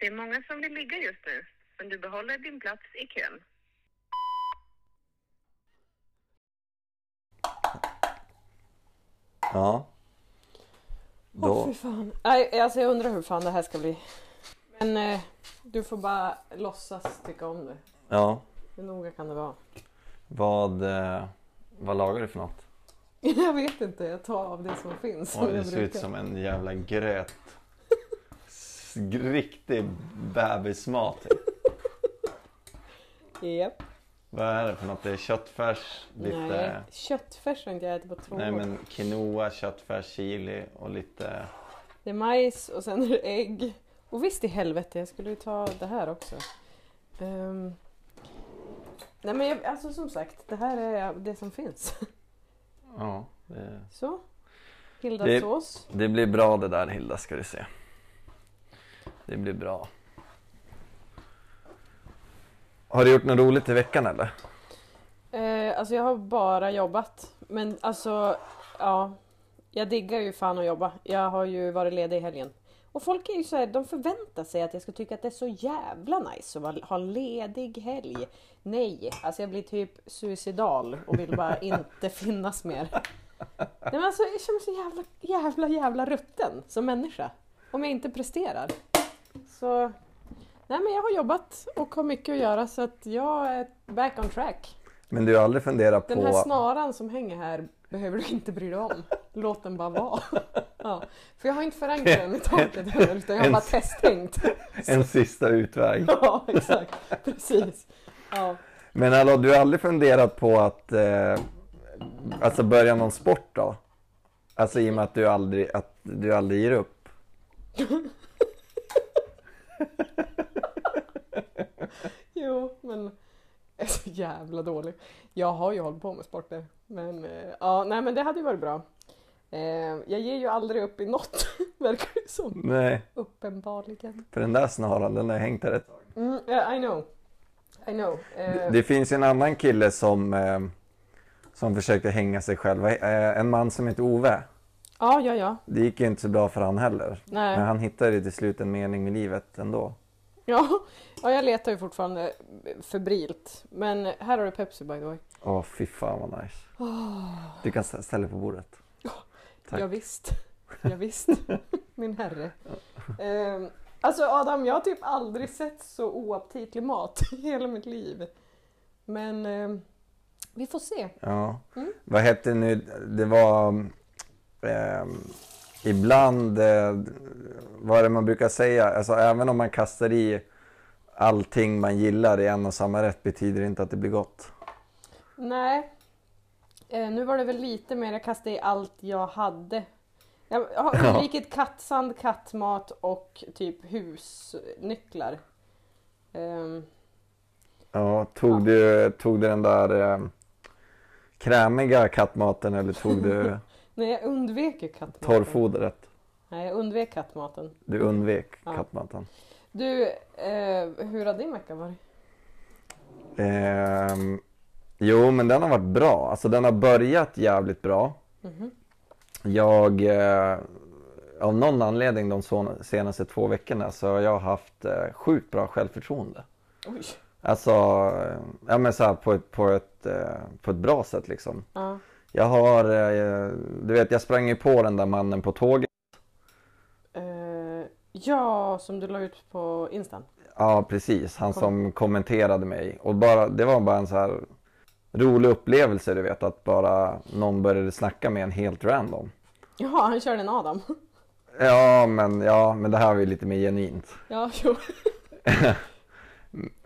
Det är många som vill ligga just nu, men du behåller din plats i kön. Ja. Åh Då, fy fan. Nej, alltså jag undrar hur fan det här ska bli. Men eh, du får bara låtsas tycka om det. ja. Hur noga kan det vara? Vad, eh, vad lagar du för något? Jag vet inte, jag tar av det som finns. Oj, det jag ser ut som en jävla gröt. Riktig bebismat. typ. Japp. Vad är det för något? Det är köttfärs, lite... Nej, köttfärs har inte jag ätit på två Nej men quinoa, köttfärs, chili och lite... Det är majs och sen är det ägg. Och visst i helvete, jag skulle ju ta det här också. Ehm, Nej men jag, alltså som sagt, det här är det som finns. Ja, det, Så. Hilda Det- sås. det blir bra det där Hilda ska du se. Det blir bra. Har du gjort något roligt i veckan eller? Eh, alltså jag har bara jobbat. Men alltså, ja. Jag diggar ju fan att jobba. Jag har ju varit ledig i helgen. Och folk är ju så här, de förväntar sig att jag ska tycka att det är så jävla nice att ha ledig helg. Nej, alltså jag blir typ suicidal och vill bara inte finnas mer. Nej men alltså jag känner mig så jävla, jävla, jävla rutten som människa. Om jag inte presterar. Så, nej men jag har jobbat och har mycket att göra så att jag är back on track. Men du har aldrig funderat på... Den här snaran som hänger här behöver du inte bry dig om. Låt den bara vara. Ja, för jag har inte förankrat den i taket heller utan jag har bara testtänkt. En sista utväg. Ja, exakt. Precis. Ja. Men hallå, du har aldrig funderat på att eh, alltså börja någon sport då? Alltså i och med att du aldrig, att du aldrig ger upp. Jo, men jag är så jävla dålig. Jag har ju hållit på med sporter. Men eh, ja, nej men det hade ju varit bra. Eh, jag ger ju aldrig upp i något, verkar det som. Nej, Uppenbarligen. för den där snaran den har hängt där ett tag. Mm, yeah, I know. I know. Eh, Det finns ju en annan kille som, som försökte hänga sig själv. En man som heter Ove. Ja, ja, ja. Det gick ju inte så bra för han heller. Nej. Men han hittade ju till slut en mening med livet ändå. Ja, ja, jag letar ju fortfarande febrilt. Men här har du Pepsi by the way. Åh fy fan vad nice. Du kan stä- ställa det på bordet. Tack. Ja, visst. Ja, visst. Min herre. Eh, alltså Adam, jag har typ aldrig sett så oaptitlig mat i hela mitt liv. Men eh, vi får se. Ja. Mm. Vad hette nu, det var eh, ibland, eh, vad är det man brukar säga, alltså även om man kastar i allting man gillar i en och samma rätt betyder det inte att det blir gott. Nej. Eh, nu var det väl lite mer, jag kastade i allt jag hade. Jag har Ja. undvikit kattsand, kattmat och typ husnycklar. Ehm, Ja, tog, Du, tog du den där eh, krämiga kattmaten eller tog du nej, jag undvek ju kattmaten. torrfodret? Nej, jag undvek kattmaten. Du undvek Ja. kattmaten. Du, eh, hur har din vecka varit? Ehm, jo, men den har varit bra. Alltså den har börjat jävligt bra. Mhm. Jag, eh, av någon anledning de senaste två veckorna så har jag haft eh, sjukt bra självförtroende. Oj. Alltså, eh, ja men så här på ett, på ett, eh, på ett bra sätt liksom. Ja. Jag har, eh, du vet jag sprang ju på den där mannen på tåget. Eh, ja, som du la ut på Instan. Ja precis, han Kom. som kommenterade mig. Och bara, det var bara en så här rolig upplevelse du vet att bara någon började snacka med en helt random. Jaha, han körde en Adam. Ja men, ja, men det här var ju lite mer genuint. ja, jo.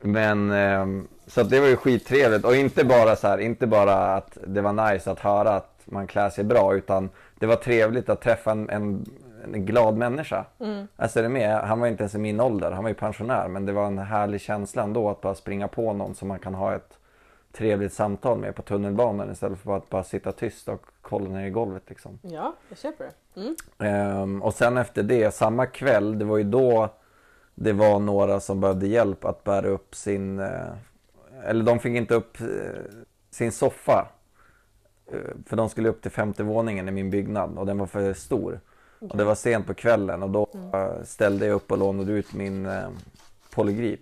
Men ehm, så det var ju skittrevligt och inte bara så här, inte bara att det var nice att höra att man klär sig bra utan det var trevligt att träffa en, en, en glad människa. Mm. Alltså är det med? Han var inte ens i min ålder, han var ju pensionär men det var en härlig känsla ändå att bara springa på någon som man kan ha ett trevligt samtal med på tunnelbanan istället för att bara sitta tyst och kolla ner i golvet liksom. Ja, jag köper det. Mm. Ehm, och sen efter det, samma kväll, det var ju då det var några som behövde hjälp att bära upp sin, eh, eller de fick inte upp eh, sin soffa. Eh, för de skulle upp till femte våningen i min byggnad och den var för stor. Och det var sent på kvällen och då Mm. ställde jag upp och lånade ut min eh, polygrip.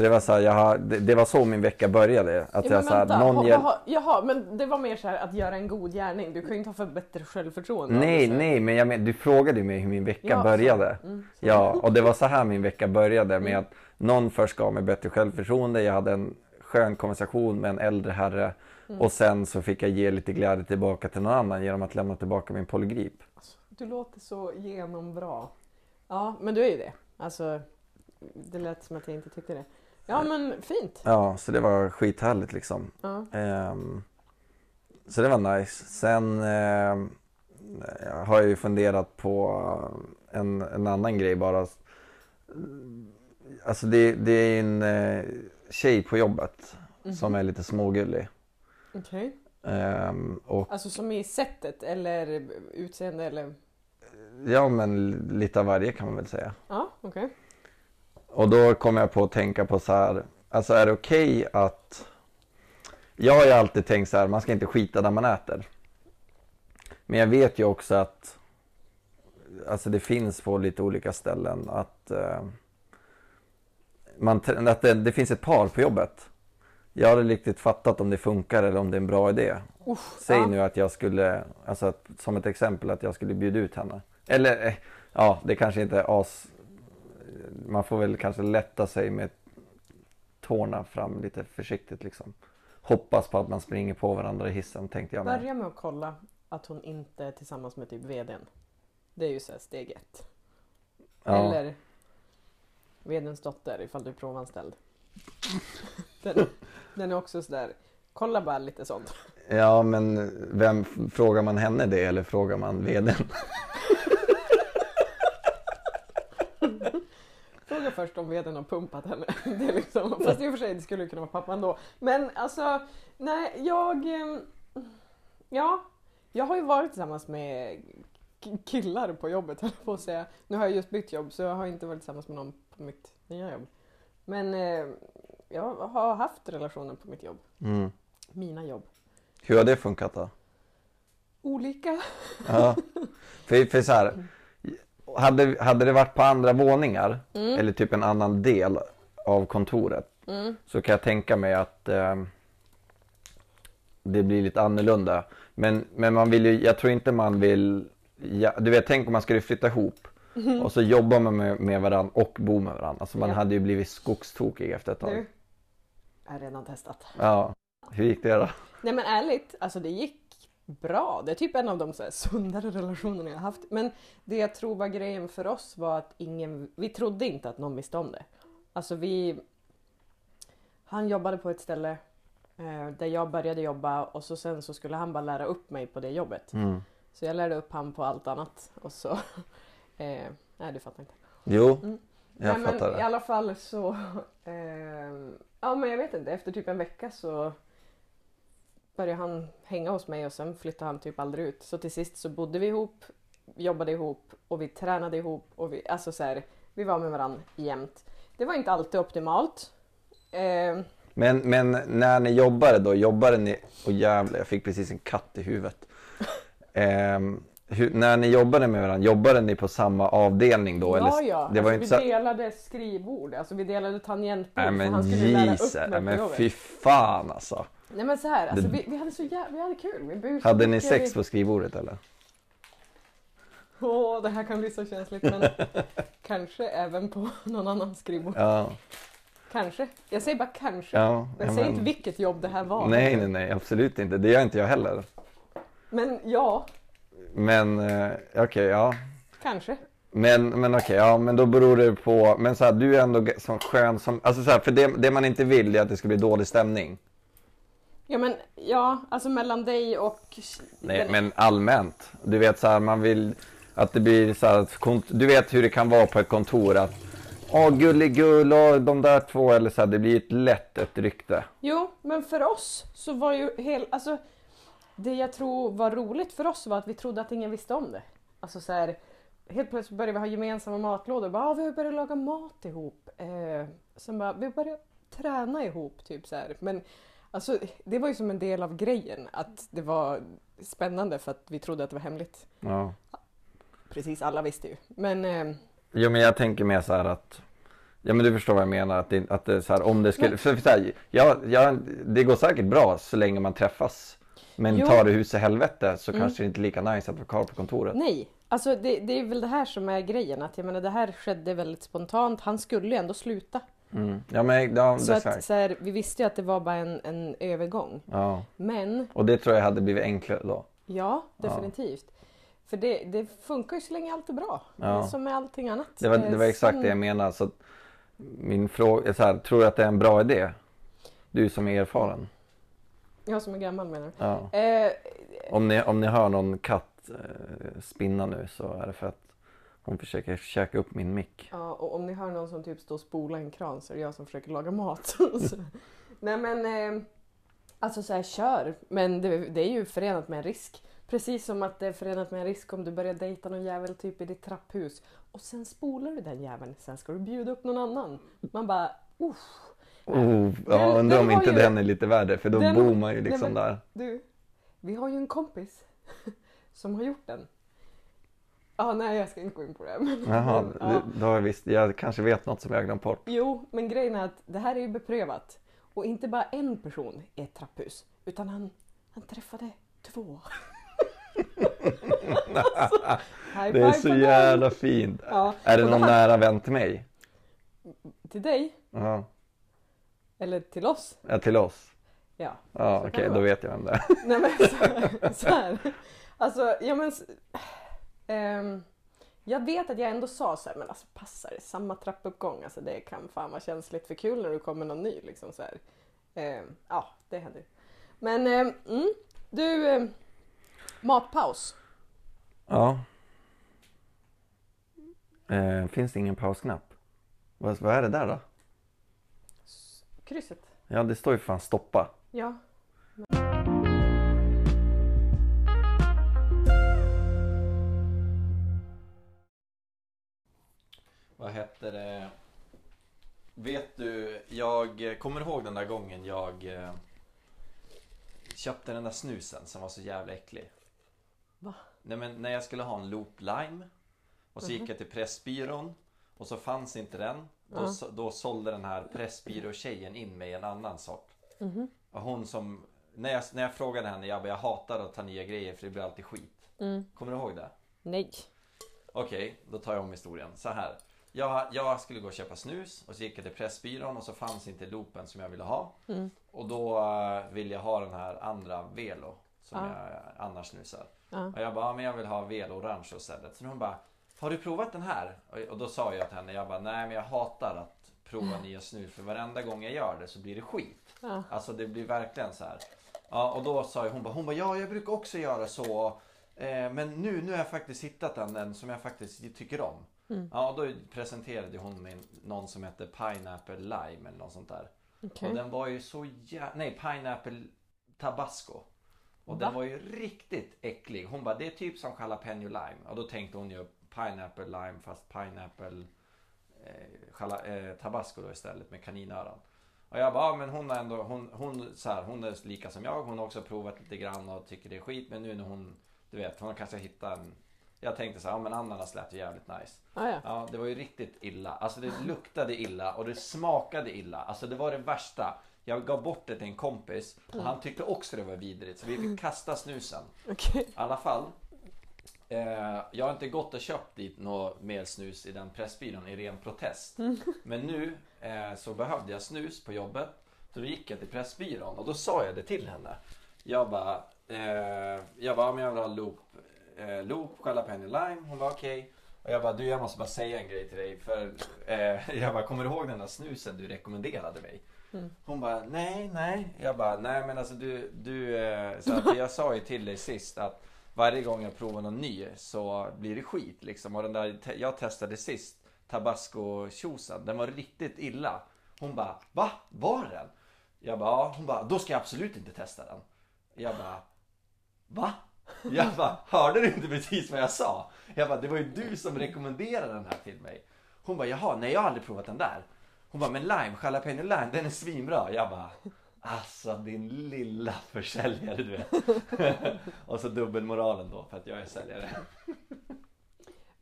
Så det var så här, jag har, det, det var så min vecka började. Att Ja, jag så här, vänta, någon ha, jaha, men det var mer så här att göra en god gärning. Du kan ju inte ha för bättre självförtroende. Nej, det, så- nej, men jag men, du frågade ju mig hur min vecka Ja, började. så. Mm, så. Ja, och det var så här min vecka började med Mm. att någon först gav mig bättre självförtroende. Jag hade en skön konversation med en äldre herre Mm. och sen så fick jag ge lite glädje tillbaka till någon annan genom att lämna tillbaka min polygrip. Alltså, Du låter så genombra. Ja, men du är ju det. Alltså, det lät som att jag inte tyckte det. Ja, men fint. Ja, så det var skithärligt liksom. Ja. Ehm, så det var nice. Sen ehm, har jag ju funderat på en, en annan grej bara. Alltså det, det är en eh, tjej på jobbet Mhm. som är lite smågullig. Okej. Ehm, och Alltså som i sättet eller utseende eller? ja, men lite av varje kan man väl säga. Ja, okej. Och då kom jag på att tänka på så här. Alltså är det okej att... Jag har ju alltid tänkt så här, man ska inte skita där man äter. Men jag vet ju också att alltså det finns på lite olika ställen att, eh, man, att det, det finns ett par på jobbet. Jag har aldrig riktigt fattat om det funkar eller om det är en bra idé. Uff, Säg ja. nu att jag skulle, alltså att, som ett exempel att jag skulle bjuda ut henne. Eller eh, ja, det kanske inte är as... Man får väl kanske lätta sig med tårna fram lite försiktigt liksom. Hoppas på att man springer på varandra i hissen tänkte jag med. Börja med att kolla att hon inte är tillsammans med typ VDn. Det är ju så här steg ett. Ja. Eller VDns dotter ifall du är provanställd. Den, den är också sådär, kolla bara lite sånt. ja, men vem frågar man henne det eller frågar man vdn? Fråga först om VDn har pumpat henne. Det är liksom, fast i och för sig det skulle kunna vara pappan då. Men alltså, nej jag... ehm, Ja, jag har ju varit tillsammans med killar på jobbet höll på att säga. Nu har jag just bytt jobb så jag har inte varit tillsammans med någon på mitt nya jobb. Men eh, jag har haft relationer på mitt jobb. Mm. Mina jobb. Hur har det funkat då? Olika. Ja. För, för så här, hade, hade det varit på andra våningar Mm. eller typ en annan del av kontoret Mm. så kan jag tänka mig att eh, det blir lite annorlunda. Men, men man vill ju, jag tror inte man vill, ja, du vet tänk om man skulle flytta ihop och så jobbar man med, med varandra och bo med varandra. Alltså man Ja. hade ju blivit skogstokig efter ett tag. Nu. Jag har redan testat. Ja. Hur gick det då? Nej men ärligt, alltså det gick bra. Det är typ en av de så här sundare relationerna jag har haft. Men det jag tror var grejen för oss var att ingen, vi trodde inte att någon visste om det. Alltså vi... Han jobbade på ett ställe eh, där jag började jobba och så sen så skulle han bara lära upp mig på det jobbet. Mm. Så jag lärde upp han på allt annat och så... Eh, nej du fattar inte. Jo, Mm. jag Nej, fattar men I det. alla fall så... ehm, ja men jag vet inte, efter typ en vecka så började han hänga hos mig och sen flyttade han typ aldrig ut. Så till sist så bodde vi ihop, jobbade ihop och vi tränade ihop och vi, alltså så här, vi var med varandra jämt. Det var inte alltid optimalt. Ehm, Men, men när ni jobbade då, jobbade ni... Åh jävlar, jag fick precis en katt i huvudet. Ehm, hur, när ni jobbade med varandra, jobbade ni på samma avdelning då? ja, eller? ja. Det var alltså, inte vi så... delade skrivbord, alltså vi delade tangentbord Nej men han skulle lära upp Jesus, mig nej men fy fan alltså. Nej men så här, alltså, vi, vi hade så jävla, vi hade kul. Vi busade Hade ni mycket, sex vi- på skrivbordet eller? Åh, det här kan bli så känsligt men kanske även på någon annan skrivbord. Ja, Kanske. Jag säger bara kanske. ja. jag ja, säger men- inte vilket jobb det här var. Nej, nej, nej, absolut inte. Det gör inte jag heller. Men ja, Men eh, okej, ja. kanske. Men, men okej, ja men då beror det på, men så här, du är ändå g- som skön som, alltså så här, för det, det man inte vill är att det ska bli dålig stämning. Ja men ja, alltså mellan dig och... Nej, men allmänt. Du vet så här, man vill att det blir så här, du vet hur det kan vara på ett kontor att Åh gulligull och de där två eller så här, det blir ett lätt ett rykte. Jo, men för oss så var ju hel... Alltså, det jag tror var roligt för oss var att vi trodde att ingen visste om det. Alltså så här, helt plötsligt började vi ha gemensamma matlådor. Bara, ah, vi börjat laga mat ihop. Eh, sen bara, vi började träna ihop. Typ så här. Men alltså, det var ju som en del av grejen. Att det var spännande för att vi trodde att det var hemligt. Ja. precis alla visste ju. Men eh, Jo men jag tänker mer så här att Ja men du förstår vad jag menar att det, att det så här om det skulle, Men- för, för så här, ja, ja, det går säkert bra så länge man träffas. Men Jo. tar det hus i helvete så Mm. kanske det inte är lika nice att vara kvar på kontoret. nej, alltså det, det är väl det här som är grejen. Att jag menar det här skedde väldigt spontant. Han skulle ju ändå sluta. Mm. Ja men ja, Så att så här, vi visste ju att det var bara en, en övergång. Ja. Men Och det tror jag hade blivit enklare då. ja, definitivt. För det, det funkar ju så länge allt är bra. Ja. Det är som med allting annat. Det var, det var Eh, exakt sen- det jag menade. Så min fråga är så här, tror du att det är en bra idé? Du som är erfaren. Jag som är gammal menar du? Ja. Eh, Om, ni, om ni hör någon katt eh, spinna nu så är det för att hon försöker käka upp min mick. Ja, och om ni hör någon som typ står och spolar en kran så är det jag som försöker laga mat. Nej men, eh, alltså så här, kör. Men det, det är ju förenat med en risk. Precis som att det är förenat med en risk om du börjar dejta någon jävel typ i ditt trapphus. Och sen spolar du den jäveln, sen ska du bjuda upp någon annan. Man bara, uff. Oh, ja, undrar om inte ju- den är lite värre för då den- bor man ju nej, liksom men- där. Du, vi har ju en kompis som har gjort den. Ja, nej jag ska inte gå in på det. Men, Jaha, men, ja. då har jag visst, jag kanske vet något som jag glömt bort. Jo, men grejen är att det här är ju beprövat. Och inte bara en person i ett trapphus. Utan han, han träffade två. alltså, Det är så jävla fint. Ja, Är det någon han- nära vän till mig? Till dig? Ja, Eller till oss? ja till oss. Ja. Ja, okej, det då vet jag vem det är. Nej men så, så här. Alltså, ja men... ehm, jag vet att jag ändå sa så här, men alltså passar det? Samma trappuppgång, alltså det kan fan vara känsligt för kul när du kommer någon ny liksom så här. Ehm, ja, det händer. Men ehm, mm, du, matpaus. Ja. Eh, finns det ingen pausknapp? Vad, vad är det där då? S- Krysset. Ja, det står ju fan stoppa. Ja. Vad hette det? Vet du, jag kommer ihåg den där gången jag eh, köpte den där snusen som var så jävla äcklig. Va? Nej men när jag skulle ha en Loop Lime och så gick jag till Pressbyrån och så fanns inte den. Då, så- då sålde den här Pressbyrå-tjejen in mig en annan sort. Mhm. Och hon som, när jag, när jag frågade henne, jag bara, jag hatar att ta nya grejer för det blir alltid skit. Mm. Kommer du ihåg det? Nej. Okej, då tar jag om historien. Så här. Jag, jag skulle gå och köpa snus och så gick jag till Pressbyrån och så fanns inte loopen som jag ville ha. Mm. Och då uh, ville jag ha den här andra Velo som Ja. jag annars snusar. Ja. Och jag bara, men jag vill ha Velo orange istället. Så hon bara, har du provat den här? Och, då sa jag till henne, jag bara, nej men jag hatar att prova nya snus för varenda gång jag gör det så blir det skit. Ja. Alltså det blir verkligen så här. Ja, och då sa hon bara, hon bara, ja jag brukar också göra så. Eh, men nu, nu har jag faktiskt hittat en, en som jag faktiskt tycker om. Mm. Ja, då presenterade hon mig någon som hette Pineapple Lime eller något sånt där. Okej. Och den var ju så jä... Nej, Pineapple Tabasco. Och Va? den var ju riktigt äcklig. Hon bara, det är typ som jalapeno lime. Och då tänkte hon ju Pineapple Lime fast Pineapple eh, jala, eh, Tabasco då istället med kaninöron. Och jag bara, ja, men hon är ändå, hon, hon, så här, hon är lika som jag. Hon har också provat lite grann och tycker det är skit. Men nu när hon, du vet, hon har kanske hittat en jag tänkte så här, ja men ananas lät ju jävligt nice. Ah, ja. Ja, det var ju riktigt illa. Alltså det luktade illa och det smakade illa. Alltså det var det värsta. Jag gav bort det till en kompis och han tyckte också det var vidrigt. Så vi fick kasta snusen. Okej. I alla fall. Eh, jag har inte gått och köpt dit något mer snus i den pressbyrån i ren protest. Men nu eh, så behövde jag snus på jobbet. Så då gick jag till Pressbyrån och då sa jag det till henne. Jag bara, eh, jag bara, men jag vill ha loop, eh, loop, jalapeno lime. Hon var okej. Och jag bara, du jag måste bara säga en grej till dig. För eh, jag bara, kommer du ihåg den där snusen du rekommenderade mig? Mm. Hon bara, nej, nej. Jag bara, nej men alltså du, du eh, så att jag sa ju till dig sist att varje gång jag provar någon ny så blir det skit liksom. Och den där te- jag testade sist, tabasco tjosan den var riktigt illa. Hon bara, va? Var den? Jag bara, ja. Hon bara, då ska jag absolut inte testa den. Jag bara, va? Jag bara, hörde du inte precis vad jag sa? Jag bara, det var ju du som rekommenderade den här till mig. Hon bara, jaha, nej jag har aldrig provat den där. Hon bara, men lime, jalapeno lime, den är svinbra. Jag bara, alltså din lilla försäljare du vet. Och så dubbelmoralen då för att jag är säljare.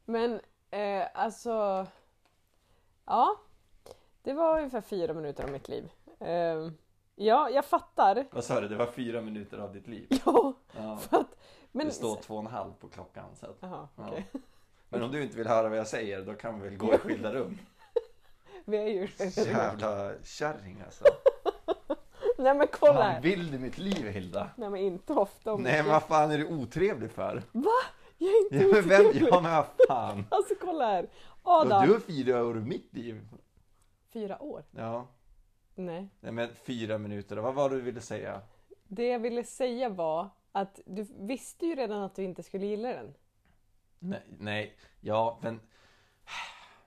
Men eh, alltså... Ja. Det var ungefär fyra minuter av mitt liv. Eh, ja, jag fattar. Vad sa du? Det var fyra minuter av ditt liv? Ja, Ja. för att... Men... Det står två och en halv på klockan. Så att, Jaha, ja. okej. Men om du inte vill höra vad jag säger då kan vi väl gå i skilda rum. Vi är ju... Jävla kärring alltså. Nej men kolla Fan, här. vill du mitt liv Hilda? Nej men inte ofta om Nej men vad fan är du otrevlig för? Va? Jag är inte Ja men, vem, otrevlig. ja, men vad fan. Alltså kolla här. Adam. du har fyra år i mitt liv. Fyra år? Ja. Nej. Nej men fyra minuter, vad var det du ville säga? Det jag ville säga var att du visste ju redan att du inte skulle gilla den. Nej, nej, ja men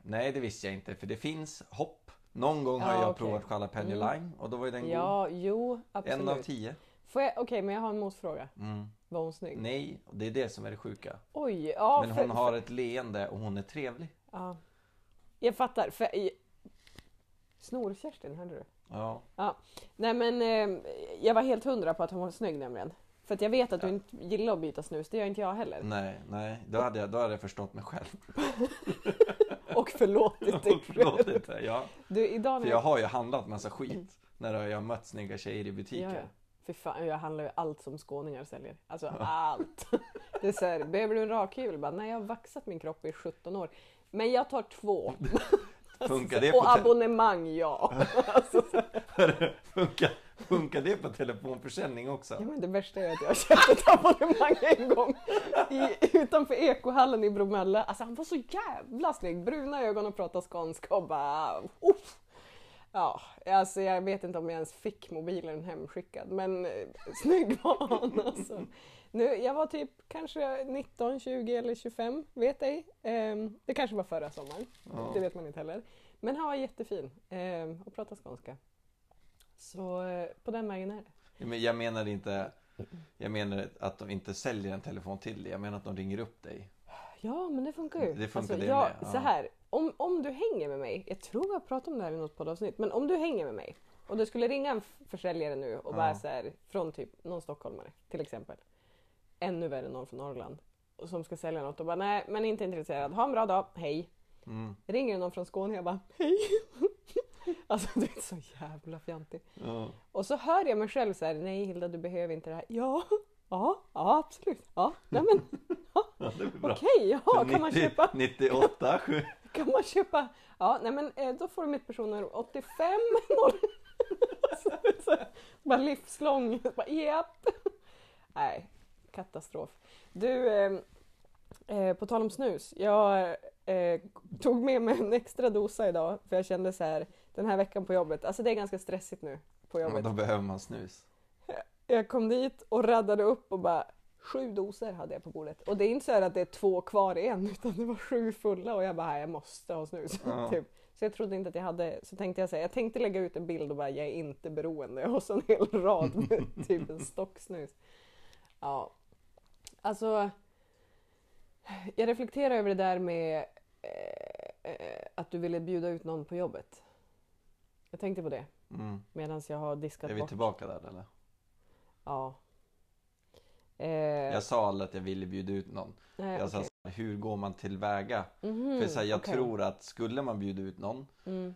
Nej det visste jag inte för det finns hopp Någon gång har Ja, jag okej. provat Jalapeno Mm. Lime och då var ju den Ja, jo, god absolut. En av tio okej, men jag har en motfråga. mm. Var hon snygg? Nej, det är det som är det sjuka Oj, ja. Men för, hon har ett leende och hon är trevlig Ja. Jag fattar. För. Snor-Kerstin, hörde du? Ja, Ja. Nej men eh, jag var helt hundra på att hon var snygg nämligen. För att jag vet att du Ja. inte gillar att byta snus, det gör inte jag heller. nej, nej, då hade jag, då hade jag förstått mig själv Och förlåtit dig Och förlåt inte, ja Du, idag För jag har ju handlat massa skit När jag har mött snygga tjejer i butiker Ja, ja. Fy fan, jag handlar ju allt som skåningar säljer. Alltså allt. Det är så här, behöver du en rakhyvel? Bara, Nej, jag har vaxat min kropp i 17 år. Men jag tar två. Funkar det Och abonnemang, ja. Alltså, så- funkar, funkar det på telefonförsäljning också? ja men det värsta är att jag har köpt ett abonnemang en gång i, utanför Ekohallen i Bromölla. Alltså han var så jävla snygg. Bruna ögon och pratade skånska och bara... Uff. Ja, alltså jag vet inte om jag ens fick mobilen hemskickad, men eh, snygg var han alltså. Nu, jag var typ kanske 19, 20 eller 25, vet ej. Ehm, det kanske var förra sommaren, Ja. det vet man inte heller. Men han var jättefin ehm, och pratade skånska. Så eh, på den vägen är det. Men jag menar inte Jag menar att de inte säljer en telefon till dig Jag menar att de ringer upp dig Ja, men det funkar ju. Det funkar det jag, ja. Så här, om, om du hänger med mig, jag tror jag pratade om det här i något poddavsnitt, men om du hänger med mig och det skulle ringa en försäljare nu och bara Ja. så här, från typ någon stockholmare till exempel, ännu värre någon från Norrland, som ska sälja något och bara nej, men inte intresserad, ha en bra dag, hej. mm. Ringer någon från Skåne, jag bara hej. alltså du är så jävla fjantig. ja. Och så hör jag mig själv så här, nej Hilda du behöver inte det här. Ja, ja, ja absolut. Ja, nej men ja, bra okej, ja, kan man 90 köpa? 98 7 Kan man köpa? Ja, nej men eh, då får du mitt personnummer 85 0. så, så, bara livslång. Bara, japp. Nej, katastrof. Du, eh, eh, på tal om snus. Jag eh, tog med mig en extra dosa idag för jag kände så här den här veckan på jobbet. Alltså det är ganska stressigt nu på jobbet. Då behöver man snus Jag kom dit och raddade upp och bara sju doser hade jag på bordet. Och det är inte så att det är två kvar i en utan det var sju fulla och jag bara, jag måste ha snus. Ja. typ. Så jag trodde inte att jag hade, så tänkte jag säga, jag tänkte lägga ut en bild och bara, jag är inte beroende. Och så en hel rad med typ en stock snus. Ja, alltså. Jag reflekterar över det där med eh, eh, att du ville bjuda ut någon på jobbet. Jag tänkte på det mm. medan jag har diskat Är vi bort. tillbaka där eller? Ja. Eh, Jag sa aldrig att jag ville bjuda ut någon nej, Jag sa så här, hur går man tillväga? Mhm, För så här, jag okej. tror att skulle man bjuda ut någon Mm,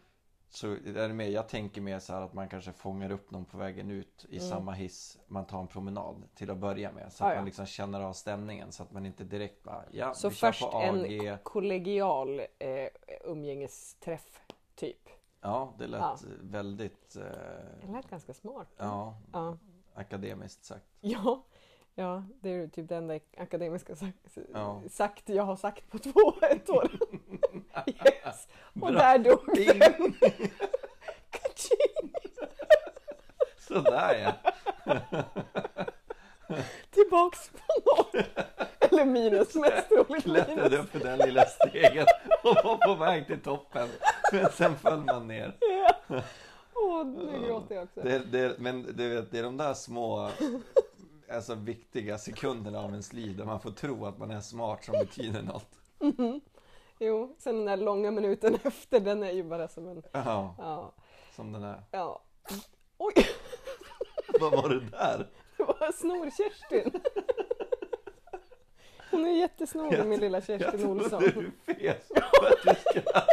Så är det mer, jag tänker mer så här att man kanske fångar upp någon på vägen ut i Mm. samma hiss Man tar en promenad till att börja med Så att Ah, man liksom känner av stämningen så att man inte direkt bara Ja, Så vi först på en AG ko- kollegial eh, umgängesträff, typ. Ja, det lät Ja. väldigt eh, Det lät ganska smart. Ja, Ja. akademiskt sagt Ja, ja det är typ det enda akademiska sagt, Ja. sagt jag har sagt på två, ett år. Yes. Och Bra. där dog Ding! den. Kaching! Sådär ja! Tillbaks på noll. Eller minus, mest troligt Klättrade minus. upp för den lilla stegen och var på väg till toppen Men sen föll man ner Ja. Åh, nu gråter jag också. det, det, Men du vet, det är de där små Alltså viktiga sekunderna av ens liv där man får tro att man är smart som betyder något Jo, sen den där långa minuten efter, den är ju bara som en... Ja, Ja, som den här ja. Oj, Vad var det där? det var Snor-Kerstin. Hon är jättesnorig min lilla Jag Kerstin trodde Olsson. du fes för att du skrattade.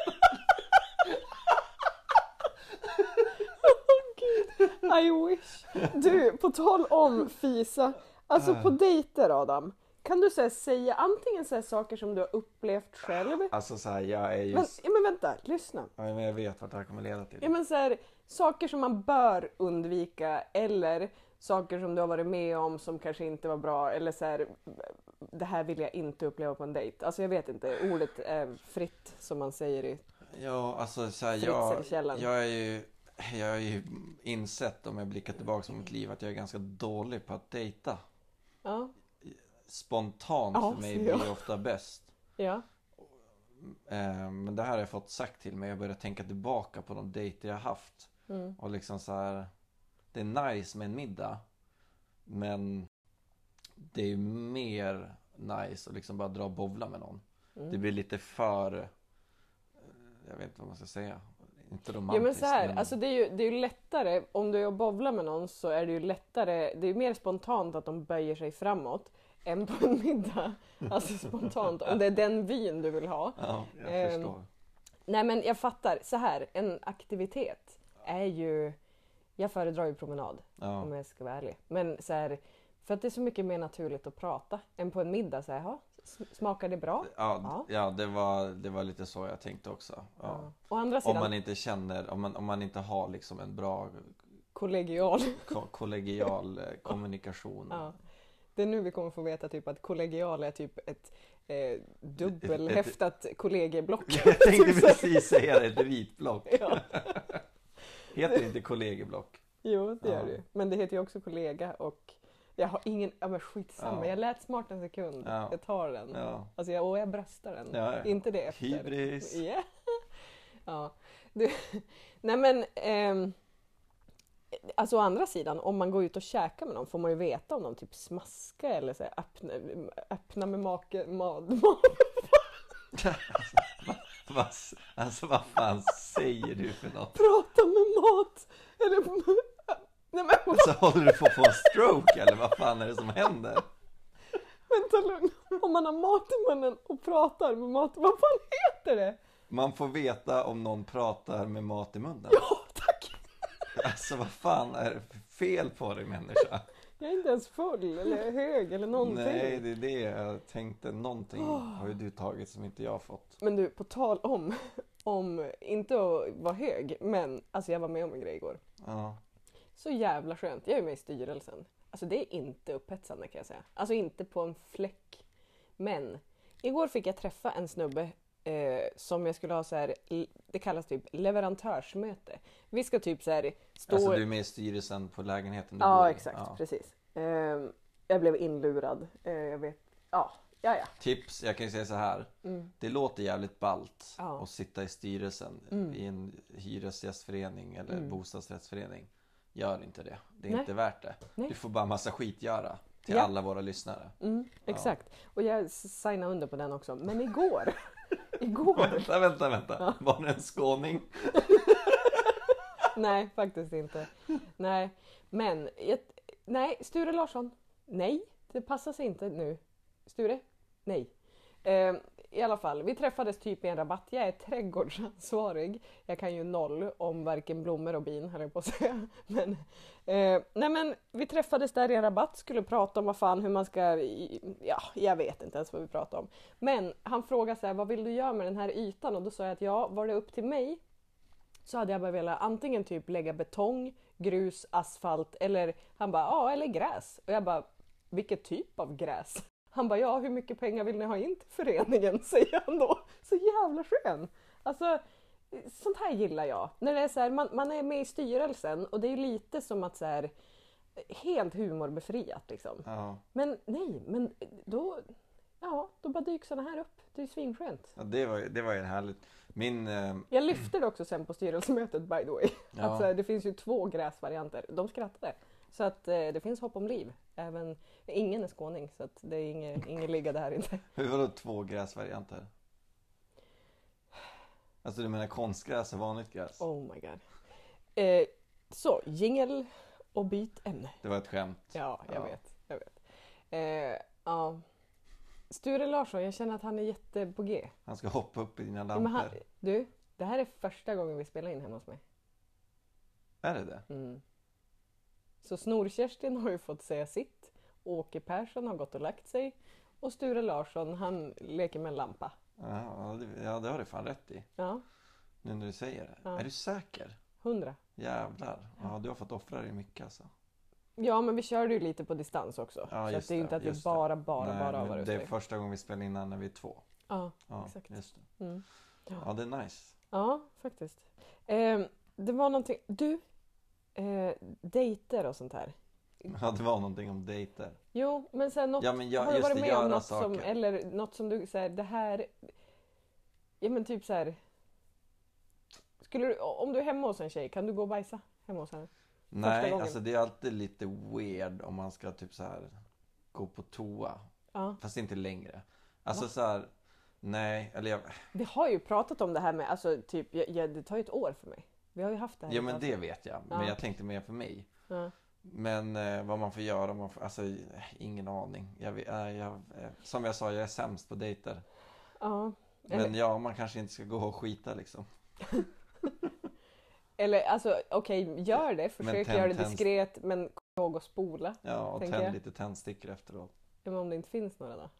I wish. Du, på tal om fisa. Alltså på dejter Adam. Kan du så säga antingen så saker som du har upplevt själv. Alltså så här, jag är ju... Men, ja, men vänta, lyssna. Ja, men jag vet vart det här kommer leda till. Ja, men så här, saker som man bör undvika eller saker som du har varit med om som kanske inte var bra eller så här, det här vill jag inte uppleva på en dejt. Alltså jag vet inte, ordet är fritt som man säger i... Ja, alltså så här, jag, jag är ju... Jag har ju insett om jag blickar tillbaka på mitt liv att jag är ganska dålig på att dejta. Ja, Spontant Ja, för mig blir jag. det ofta bäst. ja, Eh, Men det här har jag fått sagt till mig. Jag börjar tänka tillbaka på de dejter jag haft. mm. Och liksom så här. Det är nice med en middag. Men det är mer nice att liksom bara dra och bowla med någon. Mm. Det blir lite för... eh, Jag vet inte vad man ska säga. Inte Ja romantiskt. men så här, alltså det är, ju, det är ju lättare, om du är och bowlar med någon så är det ju lättare, det är mer spontant att de böjer sig framåt än på en middag. Alltså spontant, om det är den vyn du vill ha. Ja, jag Ehm, förstår. Nej men jag fattar, så här, en aktivitet är ju, jag föredrar ju promenad Ja. om jag ska vara ärlig. Men så här, för att det är så mycket mer naturligt att prata än på en middag. Så här, "Ja, smakar det bra? Ja, Ja. ja det, var, det var lite så jag tänkte också. Ja. Å andra Om sidan, man inte känner, om man, om man inte har liksom en bra kollegial. ko- kollegial eh, kommunikation. Ja. Det är nu vi kommer få veta typ att kollegial är typ ett eh, dubbelhäftat kollegieblock. Jag tänkte precis säga det, ett ritblock. Ja. Heter det inte kollegieblock? Jo, det gör Ja. det ju. Men det heter ju också kollega och jag har ingen, ja men skitsamma. Ja. Jag lät smart en sekund. Ja. Jag tar den. Ja. Alltså jag, och jag bröstar den. Ja. Inte det efter. Hybris. Ja. ja. Du, nej men, ehm, alltså å andra sidan, om man går ut och käkar med någon får man ju veta om de typ smaskar eller så här, öppna, öppna med make, mad, alltså vad fan säger du för något? prata med mat. Eller, nej men Alltså håller du på att få en stroke eller vad fan är det som händer? vänta lugn. Om man har mat i munnen och pratar med mat, vad fan heter det? Man får veta om någon pratar med mat i munnen. Ja, tack. Alltså vad fan är det fel på dig människa? Jag är inte ens full eller hög eller någonting. Nej, det är det jag tänkte. Någonting har ju du tagit som inte jag har fått. Men du, på tal om, om inte att vara hög, men alltså jag var med om en grej igår. Ja. Så jävla skönt. Jag är med i styrelsen. Alltså det är inte upphetsande kan jag säga. Alltså inte på en fläck. Men igår fick jag träffa en snubbe eh, som jag skulle ha så här, det kallas typ leverantörsmöte. Vi ska typ så här stå... Alltså du är med i styrelsen på lägenheten du Ja bor i. exakt, Ja. precis. Eh, jag blev inlurad. Eh, jag vet, ja, ja ja. Tips, jag kan ju säga så här. Mm. Det låter jävligt ballt Ja. att sitta i styrelsen Mm. i en hyresgästförening eller Mm. bostadsrättsförening. Gör inte det. Det är Nej. inte värt det. Nej. Du får bara massa skit göra till Ja. alla våra lyssnare. Mm, exakt. Och jag s- signade under på den också. Men igår, igår, Vänta, vänta, vänta. Var det en skåning? nej faktiskt inte. Nej, men, jag, nej, Sture Larsson, nej, det passar sig inte nu. Sture, nej. Eh, i alla fall, vi träffades typ i en rabatt. Jag är trädgårdsansvarig. Jag kan ju noll om varken blommor och bin höll jag på att säga. Men, eh, nej men vi träffades där i en rabatt, skulle prata om vad fan hur man ska, ja jag vet inte ens vad vi pratade om. Men han frågade så här, vad vill du göra med den här ytan? Och då sa jag att ja, var det upp till mig så hade jag bara velat antingen typ lägga betong, grus, asfalt eller han bara ja eller gräs. Och jag bara vilket typ av gräs? Han bara ja hur mycket pengar vill ni ha in till föreningen? Säger han då. Så jävla skön! Alltså sånt här gillar jag. När det är så här, man, man är med i styrelsen och det är lite som att så här helt humorbefriat liksom. Ja. Men nej, men då Ja, då bara dyker såna här upp. Det är svinskönt. ja det, var, det var ju härligt. Min... Eh, Jag lyfte det också sen på styrelsemötet by the way. Ja. Att här, det finns ju två gräsvarianter. De skrattade. Så att eh, det finns hopp om liv. Även, ingen är skåning så det är inget, inget liggande här inte. hur var det två gräsvarianter? Alltså du menar konstgräs och vanligt gräs? Oh my god. Eh, så, jingel och byt ämne. Det var ett skämt. Ja, jag Ja. vet. Jag vet. Eh, ja. Sture Larsson, jag känner att han är jätte på G. Han ska hoppa upp i dina lampor. han, du, det här är första gången vi spelar in hemma hos mig. Är det det? Mm. Så Snor-Kerstin har ju fått säga sitt. Åke Persson har gått och lagt sig. Och Sture Larsson, han leker med en lampa. Ja, det, ja, det har du fan rätt i. Ja, Nu när du säger det. Ja. Är du säker? hundra. Jävlar. Ja, du har fått offra dig mycket alltså. Ja, men vi körde ju lite på distans också. Ja, så just att det är inte att vi just bara, bara, Nej, bara har varit Det är första gången vi spelar in när vi är två. Ja, Ja, Exakt. just det. mm. Ja, det är nice. ja faktiskt. Eh, det var någonting... Du, eh, dejter och sånt här. Ja, det var någonting om dejter. Jo, men sen något, Ja, men jag- har du varit det, med om något som, saker. eller något som du säger, det här... Ja men typ så här. Skulle du, om du är hemma hos en tjej, kan du gå och bajsa hemma hos henne? Nej, alltså det är alltid lite weird om man ska typ så här gå på toa. Ja. Fast inte längre. Alltså så här, nej, eller jag, Vi har ju pratat om det här med, alltså typ, ja, ja, det tar ju ett år för mig. Vi har ju haft det här ja men det vet jag. Men Ja. jag tänkte mer för mig. Ja. Men eh, vad man får göra, man får, alltså eh, ingen aning. Jag, vet- äh, jag, eh, som jag sa, jag är sämst på dejter. Ja. Men Eller, ja, man kanske inte ska gå och skita liksom. eller alltså okej, gör det. Försök tänd- göra det tänd- diskret, men kom ihåg att spola. Ja, och tänd jag. lite tändstickor efteråt. Ja, Men om det inte finns några då?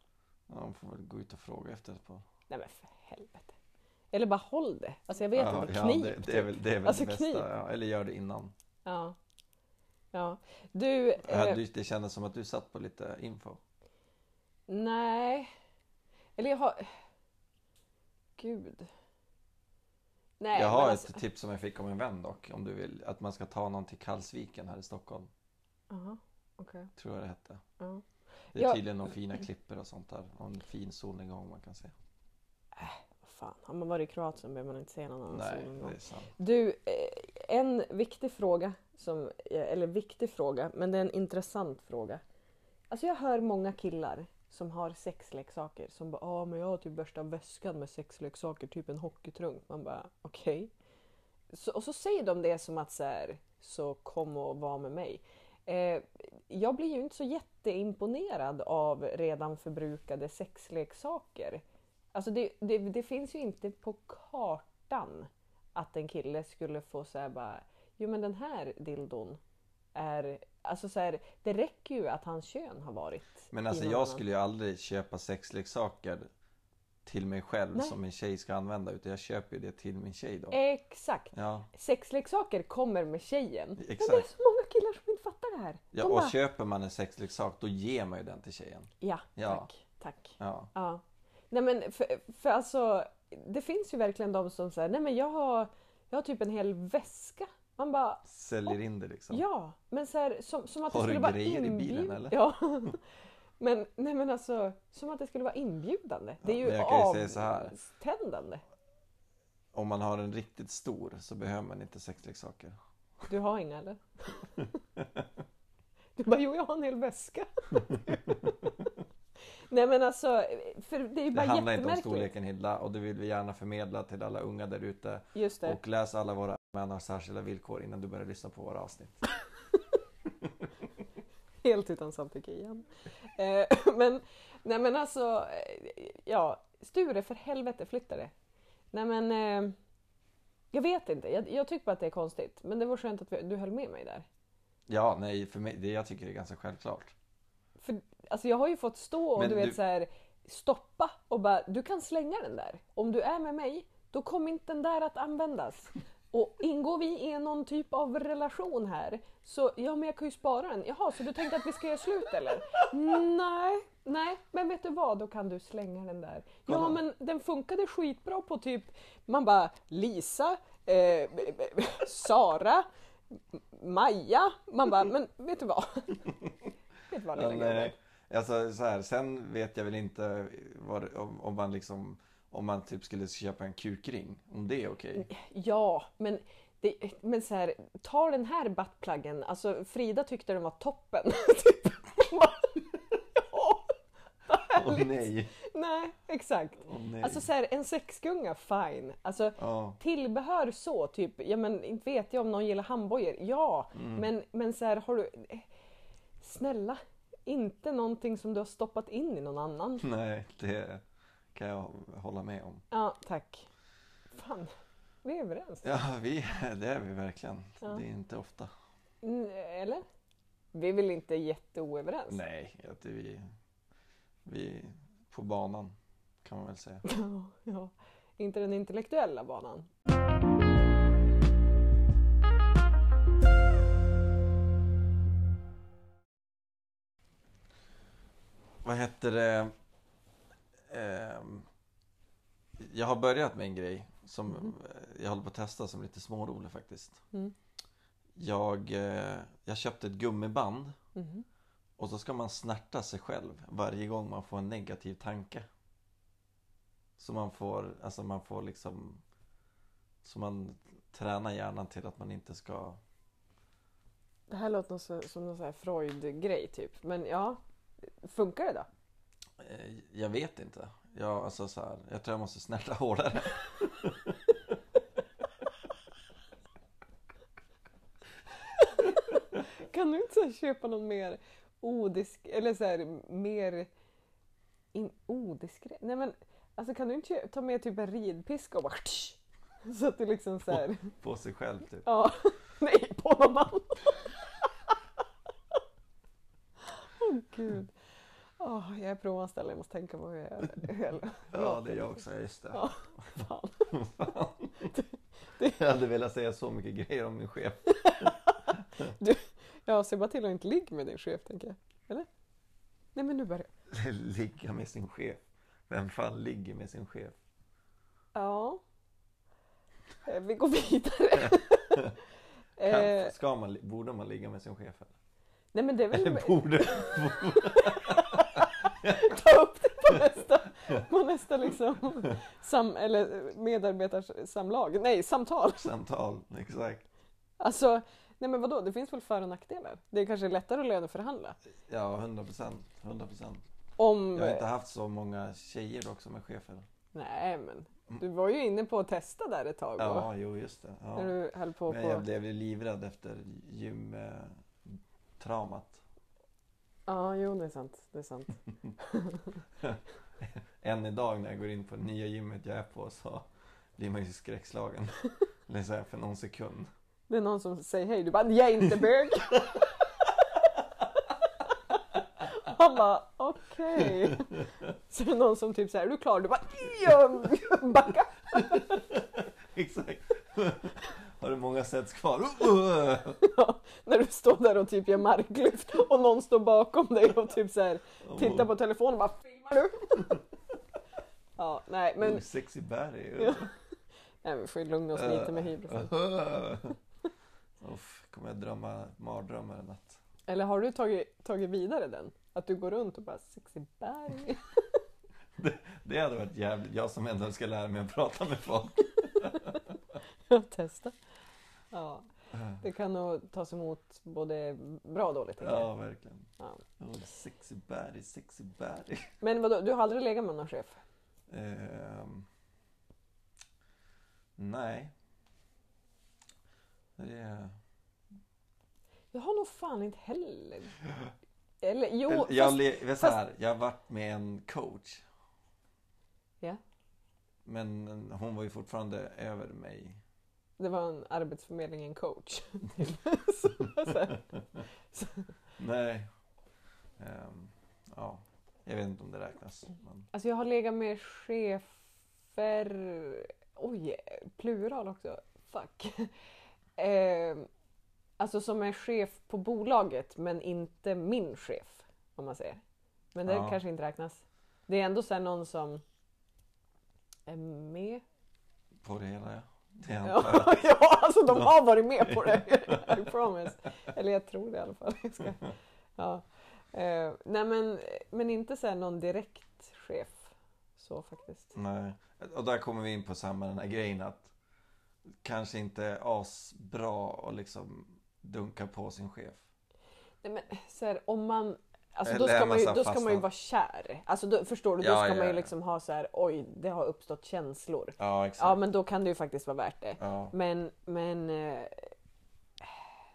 Ja, man får väl gå ut och fråga efter ett par. Nej men för helvete. Eller bara håll det. Alltså jag vet ja, inte, ja, knip det, det är väl, det är väl Alltså, det bästa. Ja, eller gör det innan. Ja. Ja. Du, Ja, eh, du, det kändes som att du satt på lite info. nej. Eller jag har... Gud. Nej, jag har men ett alltså... tips som jag fick av en vän dock. Om du vill. Att man ska ta någon till Kallsviken här i Stockholm. Jaha, okej. Tror jag det hette. Ja. Det är Ja. tydligen några fina klipper och sånt där. Och en fin solnedgång man kan se. Vad fan, har man varit i Kroatien behöver man inte se någon annan Nej, solnedgång. det är sant. Du, eh, en viktig fråga, som, eh, eller viktig fråga, men det är en intressant fråga. Alltså jag hör många killar som har sexleksaker som bara ah, men jag har typ värsta väskan med sexleksaker, typ en hockeytrunk. Man bara okej. Så, och så säger de det som att så här, så kom och var med mig. Eh, jag blir ju inte så jätteimponerad av redan förbrukade sexleksaker. Alltså det, det, det finns ju inte på kartan att en kille skulle få säga bara, jo men den här dildon är, alltså så här, det räcker ju att hans kön har varit Men alltså jag annan. skulle ju aldrig köpa sexleksaker till mig själv Nej. som en tjej ska använda. Utan jag köper ju det till min tjej då. Exakt! Ja, Sexleksaker kommer med tjejen. Men det är Exakt. så många killar som inte fattar det här. ja De och bara, köper man en sexleksak då ger man ju den till tjejen. ja, Ja. tack, tack. Ja. Ja. Nej men för, för alltså, det finns ju verkligen de som säger, nej men jag har, jag har typ en hel väska. Man bara, Säljer in det liksom. ja, men så här, som, som att det Har du skulle vara grejer i bilen, inbjudande. eller? Ja. Men, nej men alltså, som att det skulle vara inbjudande. Det är Ja, ju här. avtändande. Om man har en riktigt stor så behöver man inte sexleksaker. Du har inga eller? Du bara, jo jag har en hel väska. Nej men alltså, för det är ju Det bara handlar inte om storleken Hilda och det vill vi gärna förmedla till alla unga där ute. Just det. Och läs alla våra män har särskilda villkor innan du börjar lyssna på våra avsnitt. Helt utan samtycke igen. Eh, men, nej men alltså, eh, ja, Sture för helvete flytta det. Nej men, eh, jag vet inte. Jag, jag tycker bara att det är konstigt. Men det var skönt att vi, du höll med mig där. Ja, nej, för mig, det jag tycker det är ganska självklart. För alltså jag har ju fått stå och Men du vet du- så här stoppa och bara, du kan slänga den där. Om du är med mig, då kommer inte den där att användas. Och ingår vi i någon typ av relation här, så ja men jag kan ju spara den. Jaha, så du tänkte att vi ska göra slut eller? Nej, nej, men vet du vad, då kan du slänga den där. Ja men den funkade skitbra på typ, man bara Lisa, eh, Sara, Maja. Man bara, men vet du vad? vet du vad lilla Men, gubben? Alltså, så här, sen vet jag väl inte vad, om, om man liksom om man typ skulle köpa en kukring, om det är okej. Ja, men, det, men så här, ta den här buttpluggen. Alltså Frida tyckte den var toppen. Typ. ja, Åh härligt. nej! Nej, exakt. Åh nej. Alltså så här, en sexgunga, fine. Alltså ja. tillbehör så, typ, ja men inte vet jag om någon gillar handbojor. Ja, Mm. men, men så här, har du... Snälla, inte någonting som du har stoppat in i någon annan. Nej, det kan jag hålla med om. Ja, tack. Fan, vi är överens. Ja, vi, det är vi verkligen. Ja. Det är inte ofta. Mm, Eller? Vi är väl inte jätteoöverens? Nej, att vi, vi är på banan kan man väl säga. Ja. Inte den intellektuella banan. Vad heter det? Ehm, jag har börjat med en grej som Mhm. jag håller på att testa som lite smårolig faktiskt. Mm. Jag, eh, jag köpte ett gummiband Mhm. och så ska man snärta sig själv varje gång man får en negativ tanke. Så man får, alltså man får liksom Så man tränar hjärnan till att man inte ska Det här låter som någon sån här Freud-grej typ. Men ja, funkar det då? eh, Jag vet inte. Jag, alltså så här, jag tror jag måste snärta hårdare. Kan du inte så köpa någon mer odisk eller så här mer in, odiskret? Nej men alltså kan du inte ta med typ en ridpiska och bara så att du liksom så här, På sig själv typ. ja, nej på någon annan. Gud. Åh, jag är provanställd, jag måste tänka på hur jag gör. Ja, det är jag också. Just det. Ja, fan. Jag hade velat säga så mycket grejer om min chef. Ja, se bara till att inte ligga med din chef tänker jag. Eller? Nej men nu börjar Ligga med sin chef. Vem fan ligger med sin chef? Ja. Eh, Vi går vidare. eh, Kan, ska man, borde man ligga med sin chef? Eller, nej men det är väl eller borde... ta upp det på nästa, på nästa liksom sam, eller medarbetarsamlag. Nej, samtal. Samtal, exakt. Alltså, nej men vadå, det finns väl för och nackdelar? Det är kanske lättare att löneförhandla. Ja, 100 procent. 100 procent. Om... Jag har inte haft så många tjejer också med chefer. Nej men, du var ju inne på att testa där ett tag. Ja, jo just det. När Ja. du höll på Men på... jag blev ju livrädd efter gymtraumat. Ja, jo det är sant. Det är sant. Än idag när jag går in på det nya gymmet jag är på så blir man ju skräckslagen. Eller så här för någon sekund. Det är någon som säger hej, du bara jag är inte bög. Han bara okej. Så är det någon som typ säger är du klar? Du bara backa. Exakt. Har du många sets kvar? Ja, när du står där och typ gör marklyft och någon står bakom dig och typ så här tittar på telefonen och bara filmar du? Ja, nej men Oh, sexy berry. Ja. nej, vi får ju lugna oss lite med hybrisen. Uff, kommer jag drömma mardrömmar en natt. Eller har du tagit, tagit vidare den? Att du går runt och bara sexy berg. Det hade varit jävligt. Jag som ändå ska lära mig att prata med folk. Ja, testa. Ja, det kan nog tas emot både bra och dåligt. jag. Ja, verkligen. Ja. Oh, sexy berry, sexy berry. Men vadå, du har aldrig legat med någon chef? Ehm, nej. Det. Jag har nog fan inte heller. Eller jo, jag, fast, le- vet så fast- här, jag har varit med en coach. Ja. Men hon var ju fortfarande över mig. Det var en arbetsförmedling, en coach. Så här. Nej. Ehm, ja, jag vet inte om det räknas. Men... Alltså jag har legat med chefer, oj, plural också, fuck. Eh, alltså som är chef på bolaget men inte min chef, om man säger. Men det Ja. kanske inte räknas. Det är ändå så någon som är med. På det hela ja. Ja, ja, alltså de har varit med på det. I promise. Eller jag tror det i alla fall. Ja. Eh, nej men, men inte så någon direkt chef. Så faktiskt. Nej. Och där kommer vi in på samma den här grejen att kanske inte asbra och liksom dunka på sin chef. Nej, men så här, om man... Alltså, Eller då ska, man ju, då ska man ju vara kär. Alltså, då, förstår du? Då Ja, ska ja, man ju ja. liksom ha så här, oj, det har uppstått känslor. Ja, exakt. Ja, men då kan det ju faktiskt vara värt det. Ja. Men, men... Eh,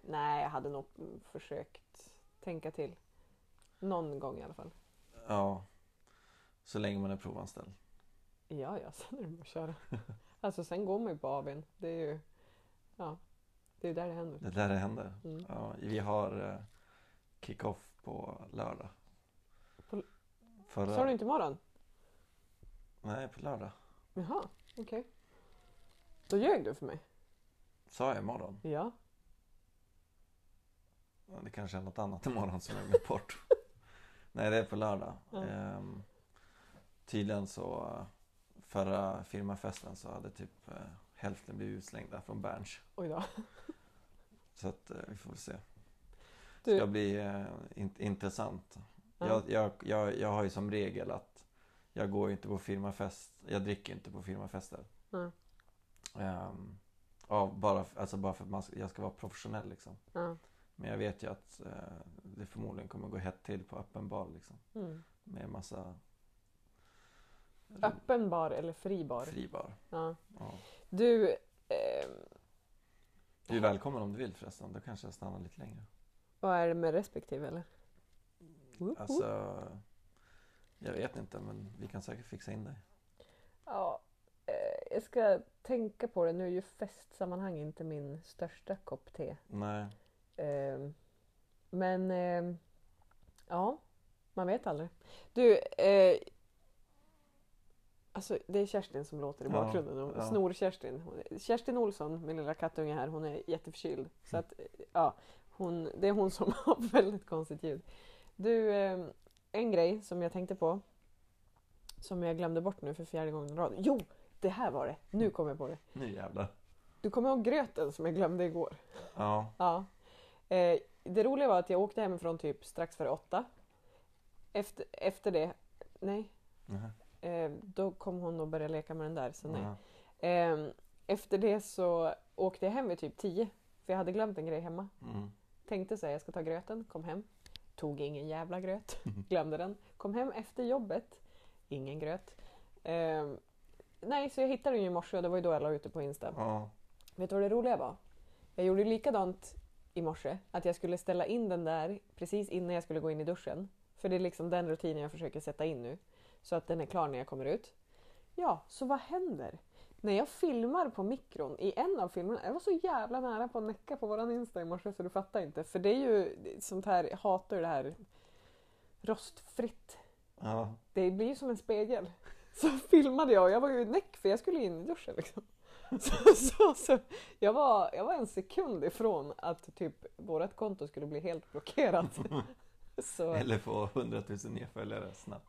nej, jag hade nog försökt tänka till. Någon gång i alla fall. Ja. Så länge man är provanställd. Ja, ja, sen är det bara att köra. Alltså sen går man ju på AWn. Det är ju, ja, det är där det händer. Det är där det händer. Mm. Ja, vi har eh, kick-off på lördag. På- Förra... Sa du inte imorgon? Nej, på lördag. Jaha, okej. Då ljög du för mig. Sa jag imorgon? Ja. Det kanske är något annat imorgon som jag glömt bort. Nej, det är på lördag. Ja. Ehm, tydligen så förra firmafesten så hade typ eh, hälften blivit utslängda från Berns. Oj då. Så att eh, vi får väl se. Du, ska bli eh, in, intressant. Ja. Jag, jag, jag, jag har ju som regel att jag går inte på firmafest, jag dricker inte på firmafester. Ja. Ehm, ja, bara, alltså bara för att man, jag ska vara professionell liksom. ja. Men jag vet ju att eh, det förmodligen kommer gå hett till på öppen bar liksom. Mm. Med massa Öppen bar eller fri bar? fri bar. Ja. Ja. Du, ehm, Du är välkommen om du vill förresten, då kanske jag stannar lite längre. Vad är det med respektive eller? Woop. Alltså, jag vet inte men vi kan säkert fixa in dig. Ja, eh, jag ska tänka på det. Nu är ju festsammanhang inte min största kopp te. Nej, Ehm, men ehm, ja, man vet aldrig. Du, eh, alltså det är Kerstin som låter i bakgrunden. och ja. Snor-Kerstin. Hon- Kerstin Olsson, min lilla kattunge här, hon är jätteförkyld. Så att, eh, ja, hon, det är hon som har väldigt konstigt ljud. Du, eh, en grej som jag tänkte på. Som jag glömde bort nu för fjärde gången i rad. Jo, det här var det. Nu kom jag på det. nu jävlar. Du kommer ihåg gröten som jag glömde igår? Ja, Ja. Eh, det roliga var att jag åkte hemifrån typ strax före åtta. Efter, efter det, nej, eh, då kom hon och började leka med den där. Så nej. Eh, efter det så åkte jag hem vid typ tio. För jag hade glömt en grej hemma. Mm. Tänkte säga jag ska ta gröten, kom hem. Tog ingen jävla gröt, glömde den. Kom hem efter jobbet, ingen gröt. Eh, nej, så jag hittade den ju i morse och det var ju då jag la ut det på Insta. Ja. Vet du vad det roliga var? Jag gjorde likadant i morse. Att jag skulle ställa in den där precis innan jag skulle gå in i duschen. För det är liksom den rutinen jag försöker sätta in nu. Så att den är klar när jag kommer ut. Ja, så vad händer? När jag filmar på mikron i en av filmerna, jag var så jävla nära på att näcka på våran Insta i morse så du fattar inte. För det är ju sånt här, jag hatar ju det här rostfritt. ja. Det blir ju som en spegel. Så filmade jag och jag var ju näck för jag skulle in i duschen liksom. Så, så, så, jag, var, jag var en sekund ifrån att typ vårt konto skulle bli helt blockerat. Så Eller få 100 000 nya följare snabbt.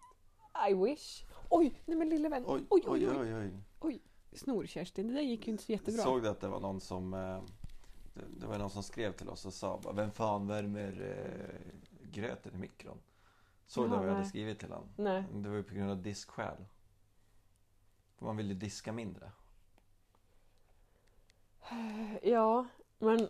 I wish. Oj, nej men lille vän. Oj, oj, oj, oj. oj. oj. Oj. Snor-Kerstin, det där gick ju inte så jättebra. Såg du att det var någon som eh, det, var någon som skrev till oss och sa Vem fan värmer eh, gröten i mikron? Såg du vad jag hade skrivit till honom? Nej. Det var ju på grund av diskskäl. För man vill ju diska mindre. Ja, men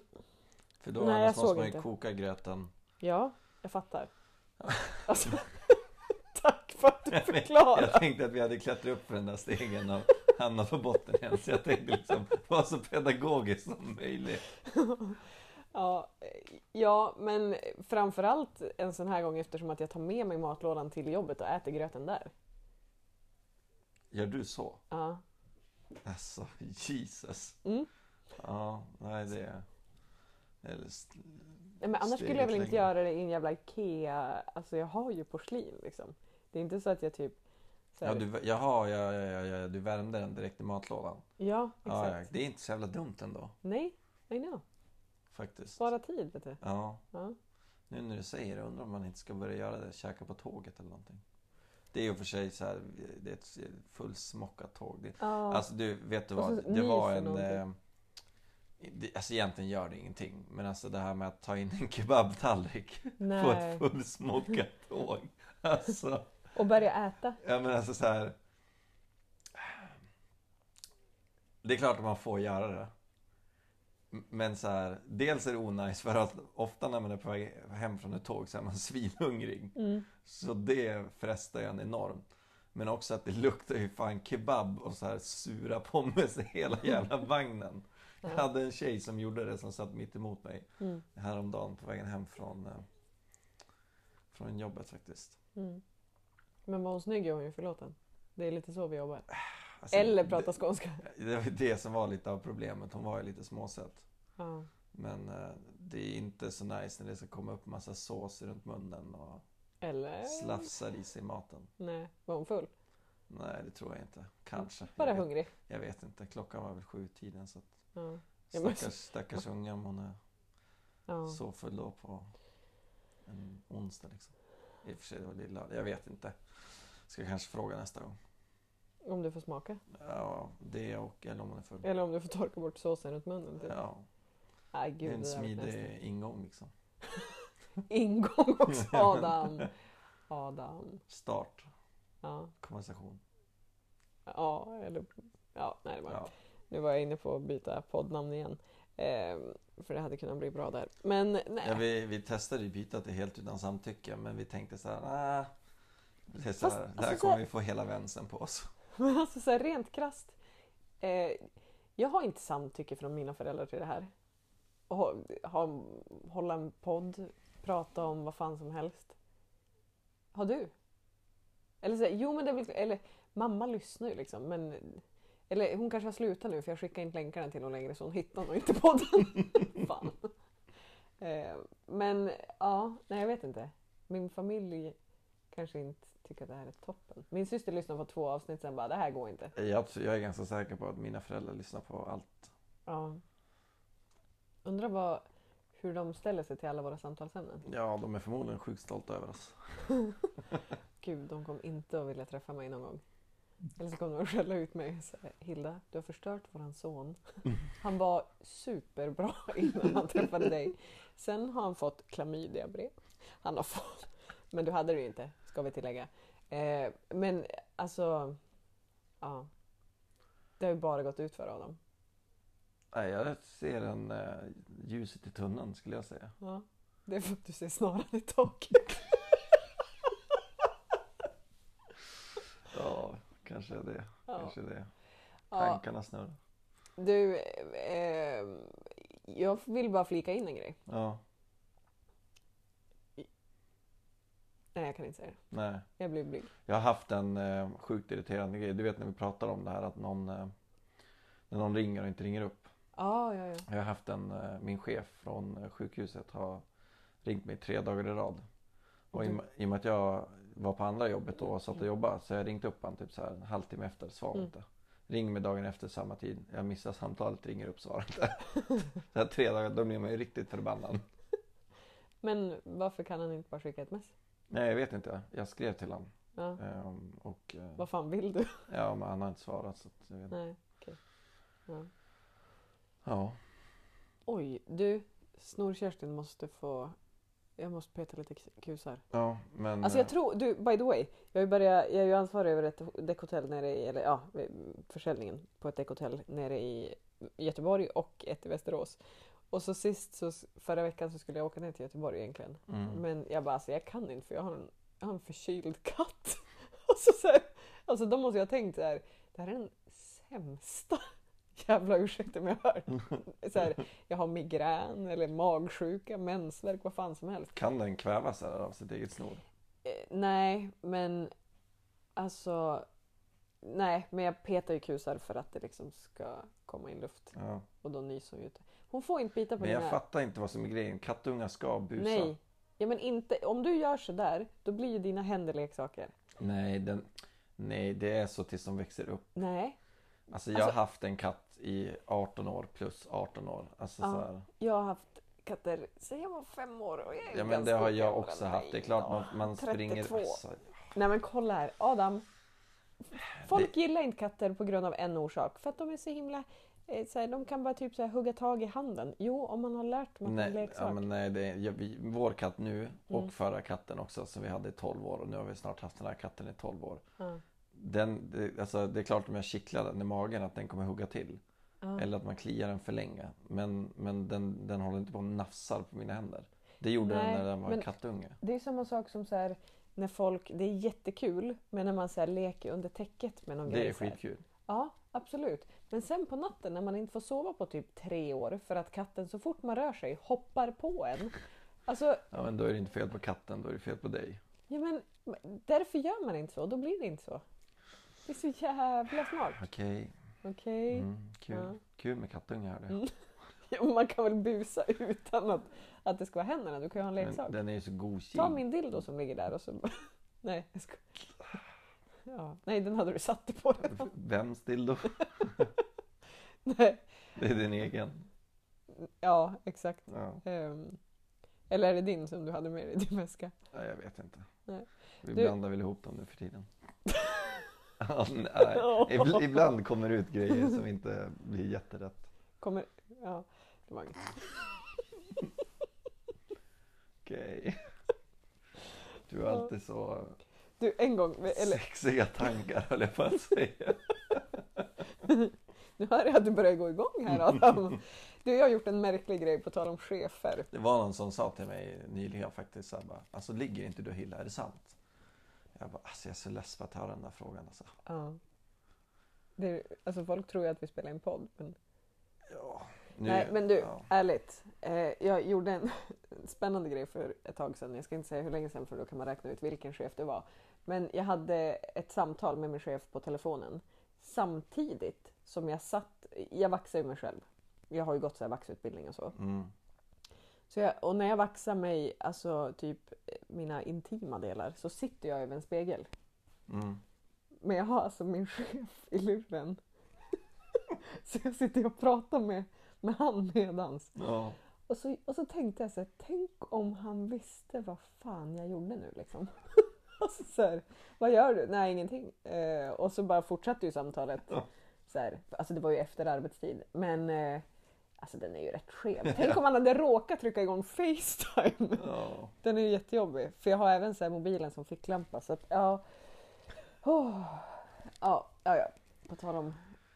För då Nej, jag annars måste såg man ju inte. koka gröten. ja, jag fattar. Alltså, tack för att du förklarar. Jag tänkte att vi hade klättrat upp för den där stegen och hamnat på botten igen. Så jag tänkte liksom vara så pedagogisk som möjligt. Ja, ja, men framförallt en sån här gång eftersom att jag tar med mig matlådan till jobbet och äter gröten där. Gör du så? Ja. Alltså, Jesus. Mm. Ja, nej det... Eller, st- Nej, men annars skulle jag väl inte längre. göra det i en jävla IKEA. Alltså jag har ju porslin liksom. Det är inte så att jag typ... Ja, du, jaha, ja, ja, ja, ja, du värmde den direkt i matlådan. ja, Ja, exakt. ja, det är inte så jävla dumt ändå, Nej, I know. faktiskt. Spara tid vet du. Ja, Ja. nu när du säger det, undrar om man inte ska börja göra det, käka på tåget eller någonting. Det är ju för sig så här, det är ett fullsmockat tåg. Det, Ja. Alltså du, vet du vad? Det var en... Eh, det, alltså egentligen gör det ingenting. Men alltså det här med att ta in en kebabtallrik på ett fullsmockat tåg. Alltså, Och börja äta. ja men alltså så här. Det är klart att man får göra det. Men så här, dels är det onajs för att ofta när man är på väg hem från ett tåg så är man svinhungrig. Mm. Så det frestar ju en enormt. Men också att det luktar ju fan kebab och så här sura pommes i hela jävla vagnen. Jag hade en tjej som gjorde det som satt mitt emot mig Mm. häromdagen på vägen hem från, eh, från jobbet faktiskt. Mm. Men var hon snygg är hon ju förlåten. Det är lite så vi jobbar. Alltså, Eller prata skånska. Det, var det som var lite av problemet. Hon var ju lite småsöt. Ja. Men eh, det är inte så nice när det ska komma upp massa sås runt munnen och Eller? slafsar i sig maten. Nej, var hon full? Nej, det tror jag inte. Kanske. Bara jag vet, hungrig? jag vet inte. Klockan var väl sju tiden så att Ja. Stackars, stackars unga om hon är Ja. så full då på en onsdag liksom. I och för sig, det var lilla. Jag vet inte. Ska kanske fråga nästa gång. Om du får smaka. Ja, det och eller om hon är full. Eller om du får torka bort såsen runt munnen. Typ. Ja, det gud, är en det var nästan. smidig ingång liksom. Ingång också, Adam. Adam. Start, Ja, konversation. ja eller... Ja, nej, det var... Ja. Nu var jag inne på att byta poddnamn igen. Ehm, för det hade kunnat bli bra där. Men nej. Ja, vi, vi testade ju byta till helt utan samtycke men vi tänkte så här, nej. Här, Fast, det här alltså, kommer vi få hela vänstern på oss. Men alltså så här, rent krasst. Eh, jag har inte samtycke från mina föräldrar till det här. Och ha, hålla en podd, prata om vad fan som helst. Har du? Eller så här, jo men det är väl, eller mamma lyssnar ju liksom men eller hon kanske har slutat nu för jag skickar inte länkarna till hon längre så hon hittar nog inte podden. fan. Eh, men ja, nej jag vet inte. Min familj kanske inte tycker att det här är toppen. Min syster lyssnade på två avsnitt sen bara, det här går inte. Jag, jag är ganska säker på att mina föräldrar lyssnar på allt. Ja. Undrar vad, hur de ställer sig till alla våra samtalsämnen. Ja, de är förmodligen sjukt stolta över oss. Gud, de kommer inte att vilja träffa mig någon gång. Eller så kommer de att skälla ut mig. Så här, Hilda, du har förstört våran son. Han var superbra innan han träffade dig. Sen har han fått klamydiabrev. Han har fått... Men du hade det ju inte, ska vi tillägga. Eh, men alltså... Ja. Det har ju bara gått ut för honom. Nej, jag ser en eh, ljuset i tunneln skulle jag säga. Ja. Det är för att du ser snaran i taket. Ja, kanske det. Ja. Kanske det. Ja. Tankarna snurrar. Du, eh, jag vill bara flika in en grej. Ja, Nej, jag kan inte säga det. nej. Jag blir blyg. Jag har haft en eh, sjukt irriterande grej. Du vet när vi pratar om det här att någon, eh, när någon ringer och inte ringer upp. Ja, ja, ja. Jag har haft en, eh, min chef från eh, sjukhuset har ringt mig tre dagar i rad. Och i, i och med att jag var på andra jobbet då och satt och jobbade så jag ringt upp han typ så här en halvtimme efter, svarar Mm. inte. Ring mig dagen efter samma tid. Jag missar samtalet, ringer upp, svarar inte. så här tre dagar, då blir man ju riktigt förbannad. Men varför kan han inte bara skicka ett mess? Nej, jag vet inte. Jag skrev till honom. Ja. Ehm, och eh, Vad fan vill du? ja, men han har inte svarat så att jag vet inte. Nej, okej. Ja. Ja. Oj, du. Snor-Kerstin måste få... Jag måste peta lite kusar. Ja, men... Alltså eh, jag tror, du, by the way. Jag börjat, jag är ju ansvarig över ett däckhotell nere i, eller ja, försäljningen på ett däckhotell nere i Göteborg och ett i Västerås. Och så sist, så förra veckan så skulle jag åka ner till Göteborg egentligen. Mm. Men jag bara, alltså jag kan inte för jag har en, jag har en förkyld katt. Alltså, så här, alltså då måste jag ha tänkt så här, det här är den sämsta jävla ursäkten jag har hört. Så här, jag har migrän eller magsjuka, mensvärk, vad fan som helst. Kan den kvävas här av sitt eget snor? Eh, nej, men alltså... Nej, men jag petar ju kusar för att det liksom ska komma in luft. Ja. Och då nyser hon ju inte. Hon får inte bita på Men jag mina... fattar inte vad som är grejen. Kattungar ska busa. Nej. Ja, men inte... Om du gör så där, då blir ju dina händer leksaker. Nej, den... Nej, det är så tills de växer upp. Nej. Alltså jag har Alltså- haft en katt i 18 år plus 18 år. Alltså Ja. så här. Jag har haft katter sedan jag var fem år och jag är Ja men det har jag också haft. Det är klart man, man 32. springer... Alltså, Nej men kolla här, Adam. Folk gillar inte katter på grund av en orsak. För att de är så himla... eh, Så här, de kan bara typ så här, hugga tag i handen. Jo, om man har lärt dem att är nej, leksak. ja, men nej det är, ja, vi, vår katt nu och Mm. förra katten också som vi hade i 12 år och nu har vi snart haft den här katten i 12 år. Ja. Den, det, alltså, det är klart om jag kittlar den i magen att den kommer hugga till. Ja. Eller att man kliar den för länge. Men, men den, den håller inte på och nafsar på mina händer. Det gjorde Nej, den när den var men- kattunge. Det är samma sak som så här, när folk... Det är jättekul, men när man så leker under täcket med någon Det är grej. här. skitkul. Ja, absolut. Men sen på natten när man inte får sova på typ tre år för att katten så fort man rör sig hoppar på en. Alltså, Ja, men då är det inte fel på katten, då är det fel på dig. ja men därför gör man inte så. Då blir det inte så. Det är så jävla smart. Okej, Okej? mm, kul. Ja. Kul med kattungar. Det. Mm. Ja, man kan väl busa utan att, att det ska vara händerna. Du kan ju ha en leksak. Men den är ju så gosig. Ta min dildo som ligger där och så... Nej, jag ska... Ja, nej, den hade du satt dig på redan. Vems dildo? Nej. Det är din egen. Ja, exakt. Ja. Ehm, eller är det din som du hade med dig i din väska? Nej, jag vet inte. Nej. Vi Du- blandar väl ihop dem nu för tiden. Ja, nej. Ibl- Ibland kommer det ut grejer som inte blir jätterätt. Kommer... Ja, det var inget. Okej. Du har alltid så Du, en gång... Eller, sexiga tankar höll jag på att säga. nu hör jag att du börjar gå igång här Adam. Du, jag har gjort en märklig grej på tal om chefer. Det var någon som sa till mig nyligen faktiskt så här bara, alltså ligger inte du och Hilla, är det sant? Jag bara, alltså jag är så less på att höra den där frågan alltså. Ja. Det alltså folk tror ju att vi spelar in podd. Men... Ja, nu, Nej, men du, ja. ärligt. Eh, jag gjorde en spännande grej för ett tag sedan. Jag ska inte säga hur länge sedan för då kan man räkna ut vilken chef det var. Men jag hade ett samtal med min chef på telefonen samtidigt som jag satt... Jag vaxar ju mig själv. Jag har ju gått så här vaxutbildning och så. Mm. så jag, och när jag vaxar mig, alltså typ mina intima delar, så sitter jag över en spegel. Mm. Men jag har alltså min chef i luren. så jag sitter och pratar med, med han medans. Ja. Och så, och så tänkte jag så här, tänk om han visste vad fan jag gjorde nu liksom. och så, här, vad gör du? Nej, ingenting. Eh, och så bara fortsatte ju samtalet. Ja. Så här, alltså det var ju efter arbetstid. Men eh, alltså den är ju rätt skev. Tänk om han hade råkat trycka igång Facetime. Ja. Den är ju jättejobbig. För jag har även så här mobilen som ficklampa. Så att, ja. Oh. ja. Ja, ja. På tal om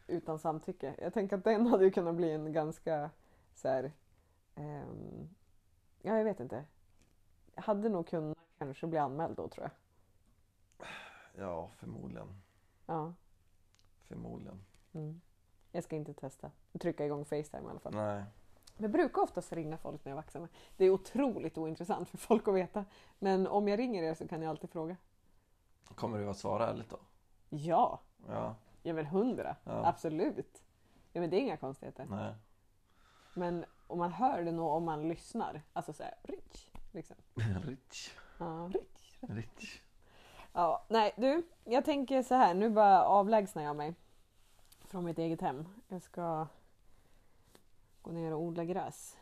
utan samtycke. Jag tänker att den hade ju kunnat bli en ganska så här. ehm, ja, jag vet inte. Jag hade nog kunnat kanske bli anmäld då tror jag. Ja, förmodligen. Ja. Förmodligen. Mm. Jag ska inte testa. Trycka igång Facetime i alla fall. Nej. Jag brukar oftast ringa folk när jag vaxar mig. Det är otroligt ointressant för folk att veta. Men om jag ringer er så kan jag alltid fråga. Kommer du att svara ärligt då? Ja, Ja. jag vill hundra. Ja. Absolut. Ja, men det är inga konstigheter. Nej. Men om man hör det nog om man lyssnar. Alltså såhär, rich. Liksom. Rich. Ja, rich. Rich. Ja, nej du. Jag tänker så här. Nu bara avlägsnar jag mig. Från mitt eget hem. Jag ska gå ner och odla gräs.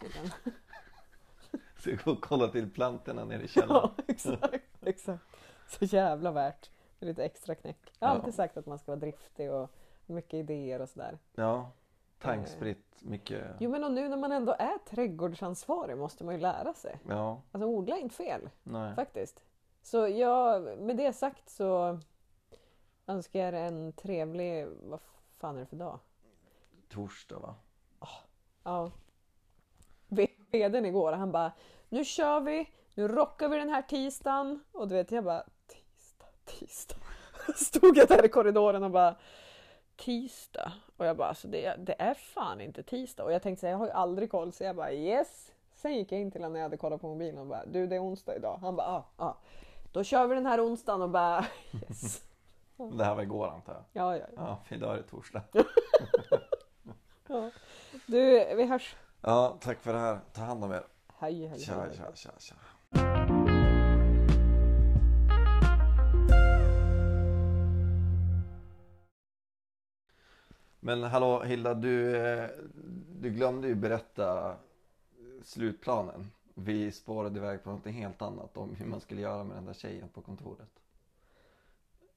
tydligen. Så jag går och kollar till plantorna nere i källaren. Ja, exakt. exakt. Så jävla värt. Lite extra knäck. Jag har Ja. alltid sagt att man ska vara driftig och mycket idéer och sådär. Ja. Tankspritt, mycket. Jo men och nu när man ändå är trädgårdsansvarig måste man ju lära sig. Ja. Alltså odla är inte fel Nej. faktiskt. Så jag, med det sagt så önskar jag er en trevlig, vad fan är det för dag? Torsdag va? Ja. V- Vdn igår han bara, nu kör vi, nu rockar vi den här tisdagen. Och du vet jag bara, tisdag, tisdag. Stod jag där i korridoren och bara, tisdag. Och jag bara, alltså det, det är fan inte tisdag. Och jag tänkte säga, jag har ju aldrig koll. Så jag bara, yes. Sen gick jag in till honom när jag hade kollat på mobilen och bara, du det är onsdag idag. Han bara, ja, ja. Då kör vi den här onsdagen och bara, yes. Det här var igår antar jag. Ja, ja, ja. Ja, idag är det torsdag. ja. Du, vi hörs. Ja, tack för det här. Ta hand om er. Hej, hej, Tja, hej. tja, tja, tja. Men hallå Hilda, du, eh, du glömde ju berätta slutplanen. Vi spårade iväg på något helt annat om hur man skulle göra med den där tjejen på kontoret.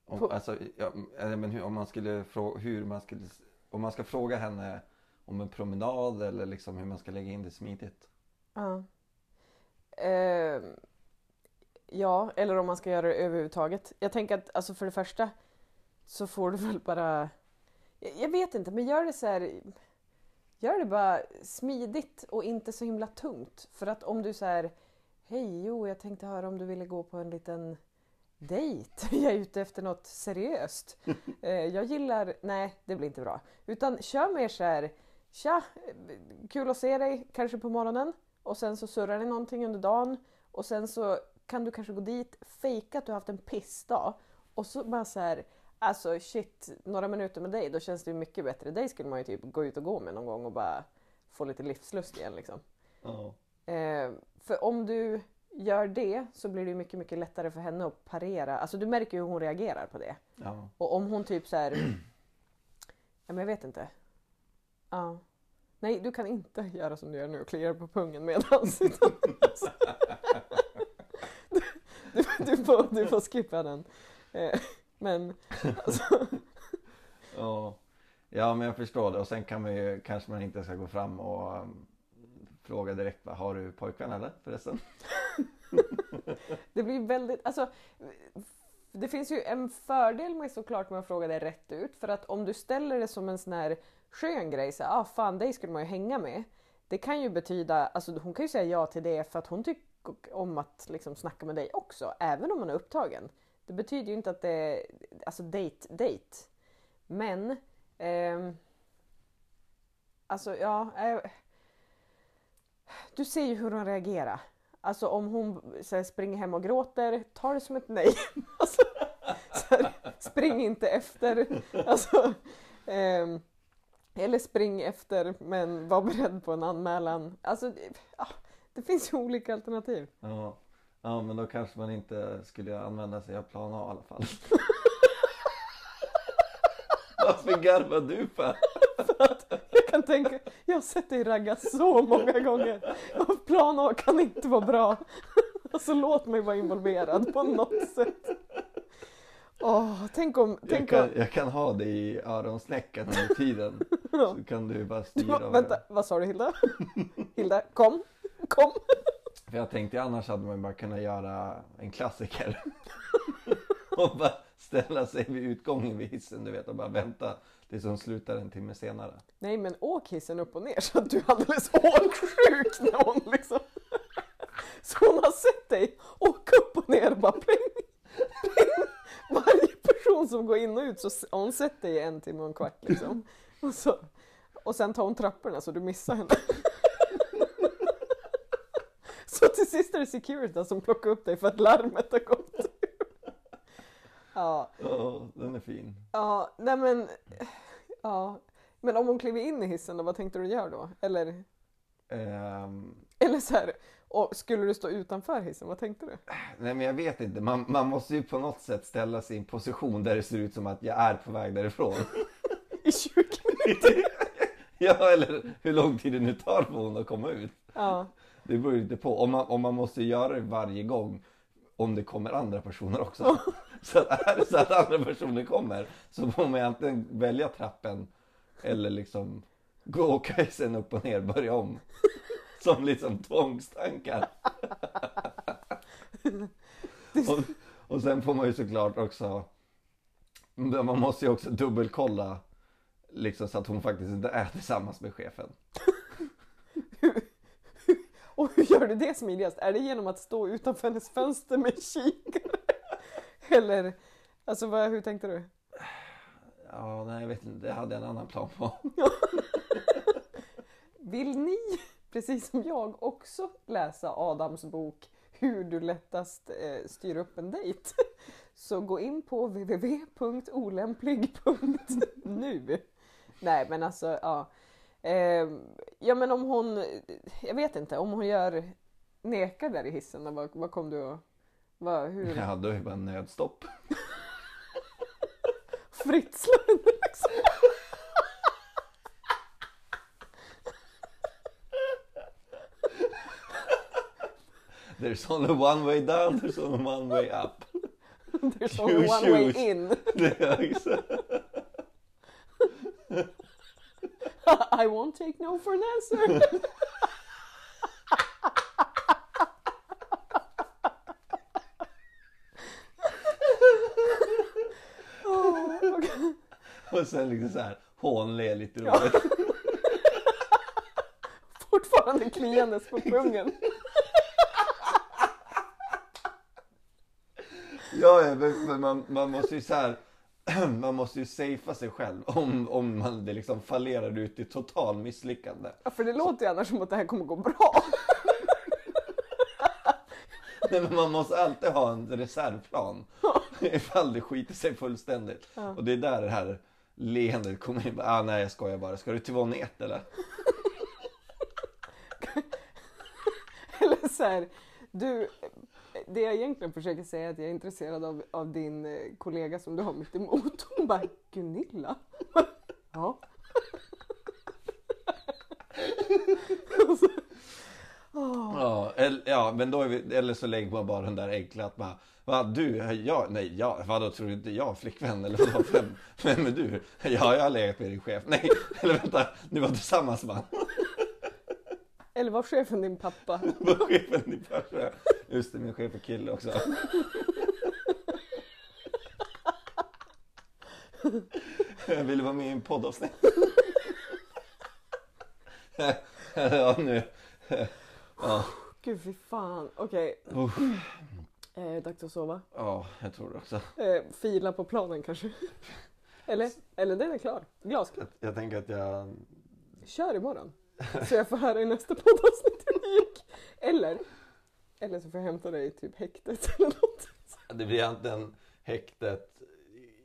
Om, På- alltså, ja, men hur, om man skulle fråga, hur man skulle, om man ska fråga henne om en promenad eller liksom hur man ska lägga in det smidigt. Ja. Ehm, ja, eller om man ska göra det överhuvudtaget. Jag tänker att alltså för det första så får du väl bara... Jag, jag vet inte, men gör det så här... Gör det bara smidigt och inte så himla tungt. För att om du så här... Hej, jo, jag tänkte höra om du ville gå på en liten dejt. Jag är ute efter något seriöst. Eh, jag gillar... Nej, det blir inte bra. Utan kör mer så här... Tja, kul att se dig, kanske på morgonen. och sen så surrar ni någonting under dagen och sen så kan du kanske gå dit, fejka att du har haft en pissdag och så bara så här, alltså shit, några minuter med dig, då känns det ju mycket bättre. Dig skulle man ju typ gå ut och gå med någon gång och bara få lite livslust igen liksom. Ja. Eh, för om du gör det så blir det ju mycket, mycket lättare för henne att parera. Alltså du märker ju hur hon reagerar på det. Ja. Och om hon typ så här. ja men jag vet inte. Ja. Nej, du kan inte göra som du gör nu och klia på pungen medans. utan- du, du, du, får, du får skippa den. Eh, men alltså, Ja. ja, men jag förstår det. Och sen kan man ju, kanske man inte ska gå fram och um, fråga direkt. Va? Har du pojkvän eller förresten? det blir väldigt, alltså det finns ju en fördel med såklart med att fråga det rätt ut för att om du ställer det som en sån här skön grej, så ah fan dig skulle man ju hänga med. Det kan ju betyda, alltså hon kan ju säga ja till det för att hon tycker om att liksom snacka med dig också, även om man är upptagen. Det betyder ju inte att det är, alltså date, date. Men, eh, alltså ja, eh, du ser ju hur hon reagerar. Alltså om hon så här, springer hem och gråter, ta det som ett nej. Alltså, så här, spring inte efter. Alltså, eh, eller spring efter men var beredd på en anmälan. Alltså, ja, ah, det finns ju olika alternativ. Ja ja, men då kanske man inte skulle använda sig av plan A i alla fall. Varför garvar du för? Jag kan tänka, jag har sett dig ragga så många gånger. Och plan A kan inte vara bra. Alltså låt mig vara involverad på något sätt. Åh, tänk om... Jag Tänk kan, om jag kan ha dig i öronsnäckan under tiden. Så kan du bara styra. Va, vänta, vad sa du Hilda? Hilda, kom, kom. För jag tänkte annars hade man bara kunnat göra en klassiker. och bara ställa sig vid utgången vid hissen du vet och bara vänta tills hon slutar en timme senare. Nej men åk hissen upp och ner så att du är alldeles åksjuk när hon liksom... Så hon har sett dig åka upp och ner och bara pling, pling. Varje person som går in och ut så har hon sett dig i en timme och en kvart liksom. Och, så, och sen tar hon trapporna så du missar henne. Så till sist är det Securitas som plockar upp dig för att larmet har gått. Ja, Ja, den är fin. ja, nej men... Ja. Men om hon kliver in i hissen då, vad tänkte du göra då? Eller, Ehm, eller så här, och skulle du stå utanför hissen, vad tänkte du? nej men jag vet inte, man, man måste ju på något sätt ställa sig i en position där det ser ut som att jag är på väg därifrån. I 20 minuter? ja, eller hur lång tid det nu tar för hon att komma ut. Ja. Det beror ju inte på. Om man, om man måste göra det varje gång om det kommer andra personer också. så att är det så att andra personer kommer så får man ju antingen välja trappen eller liksom gå och hissen upp och ner, börja om. Som liksom tvångstankar. och, och sen får man ju såklart också man måste ju också dubbelkolla liksom så att hon faktiskt inte är tillsammans med chefen. Och hur gör du det smidigast? Är det genom att stå utanför hennes fönster med kikare? Eller, alltså vad, hur tänkte du? Ja, nej jag vet inte, det hade jag en annan plan på. Vill ni, precis som jag, också läsa Adams bok Hur du lättast eh, styr upp en dejt? Så gå in på www.olämplig.nu. Nej men alltså, ja. Eh, ja men om hon, jag vet inte, om hon gör nekar där i hissen, vad, vad kom du att, vad, hur? Jag hade ju bara nödstopp. Fritsla henne liksom. There's only one way down, there's only one way up. There's only one way in. I won't take no for an answer. Okej. Och sen liksom så här hånle lite roligt. Fortfarande kliandes på pungen. Ja, ja men man, man måste ju så här. Man måste ju safea sig själv om, om man det liksom fallerar ut i total misslyckande. Ja, för det låter ju annars som att det här kommer gå bra. Nej, men man måste alltid ha en reservplan. Ifall det skiter sig fullständigt. Ja. Och det är där det här leendet kommer in. Ah, nej jag skojar bara. Ska du till Våning 1 eller? Eller så här, du, det jag egentligen försöker säga är att jag är intresserad av, av din eh, kollega som du har mitt emot. Hon bara, Gunilla? Ja. Så- Ja, eller, ja men då är vi, eller så lägger man bara den där enkla att bara, va du, jag, nej, jag, vadå tror du inte jag har flickvän eller vadå, vem, vem är du? Ja, jag har legat med din chef. Nej, eller vänta, ni var tillsammans va? Eller var chefen din pappa? Var chefen din farsa? Just det, min chef är kille också. Jag ville vara med i en poddavsnitt. Ja, nu. Ja, Gud fy fan. Okej, Uff. eh, dags att sova. ja, jag tror det också. Eh, fila på planen kanske. Eller? Eller den är klar. Glasklar. Jag, jag tänker att jag... Kör imorgon. Så jag får höra i nästa poddavsnitt hur det gick. Eller, eller så får jag hämta dig i typ häktet eller något. Det blir antingen häktet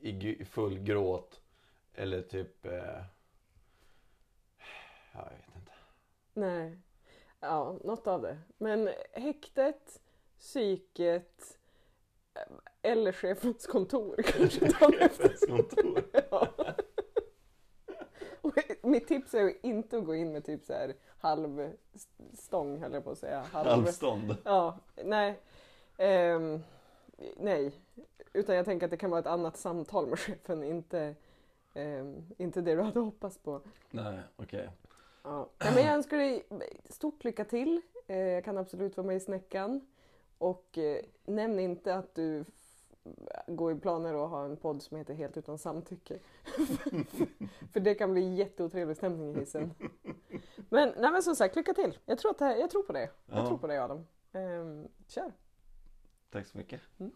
i full gråt eller typ... Eh, ja, jag vet inte. Nej. Ja, något av det. Men häktet, psyket eh, eller chefens kontor kanske. FNs kontor. Ja. Mitt tips är inte att gå in med typ så här halv stång höll jag på att säga. Halv, Halvstånd. Ja, nej. Ehm, nej. Utan jag tänker att det kan vara ett annat samtal med chefen, inte, ehm, inte det du hade hoppats på. Nej, okej. Ja. Nej, men jag önskar dig stort lycka till. Eh, jag kan absolut vara med i snäckan. Och eh, nämn inte att du går i planer att ha en podd som heter Helt utan samtycke. För det kan bli jätteotrevlig stämning i hissen. Men, nej, men som sagt, lycka till. Jag tror, att det här, jag tror på det. Jag Ja. tror på dig Adam. Ehm, kör! Tack så mycket. Mm.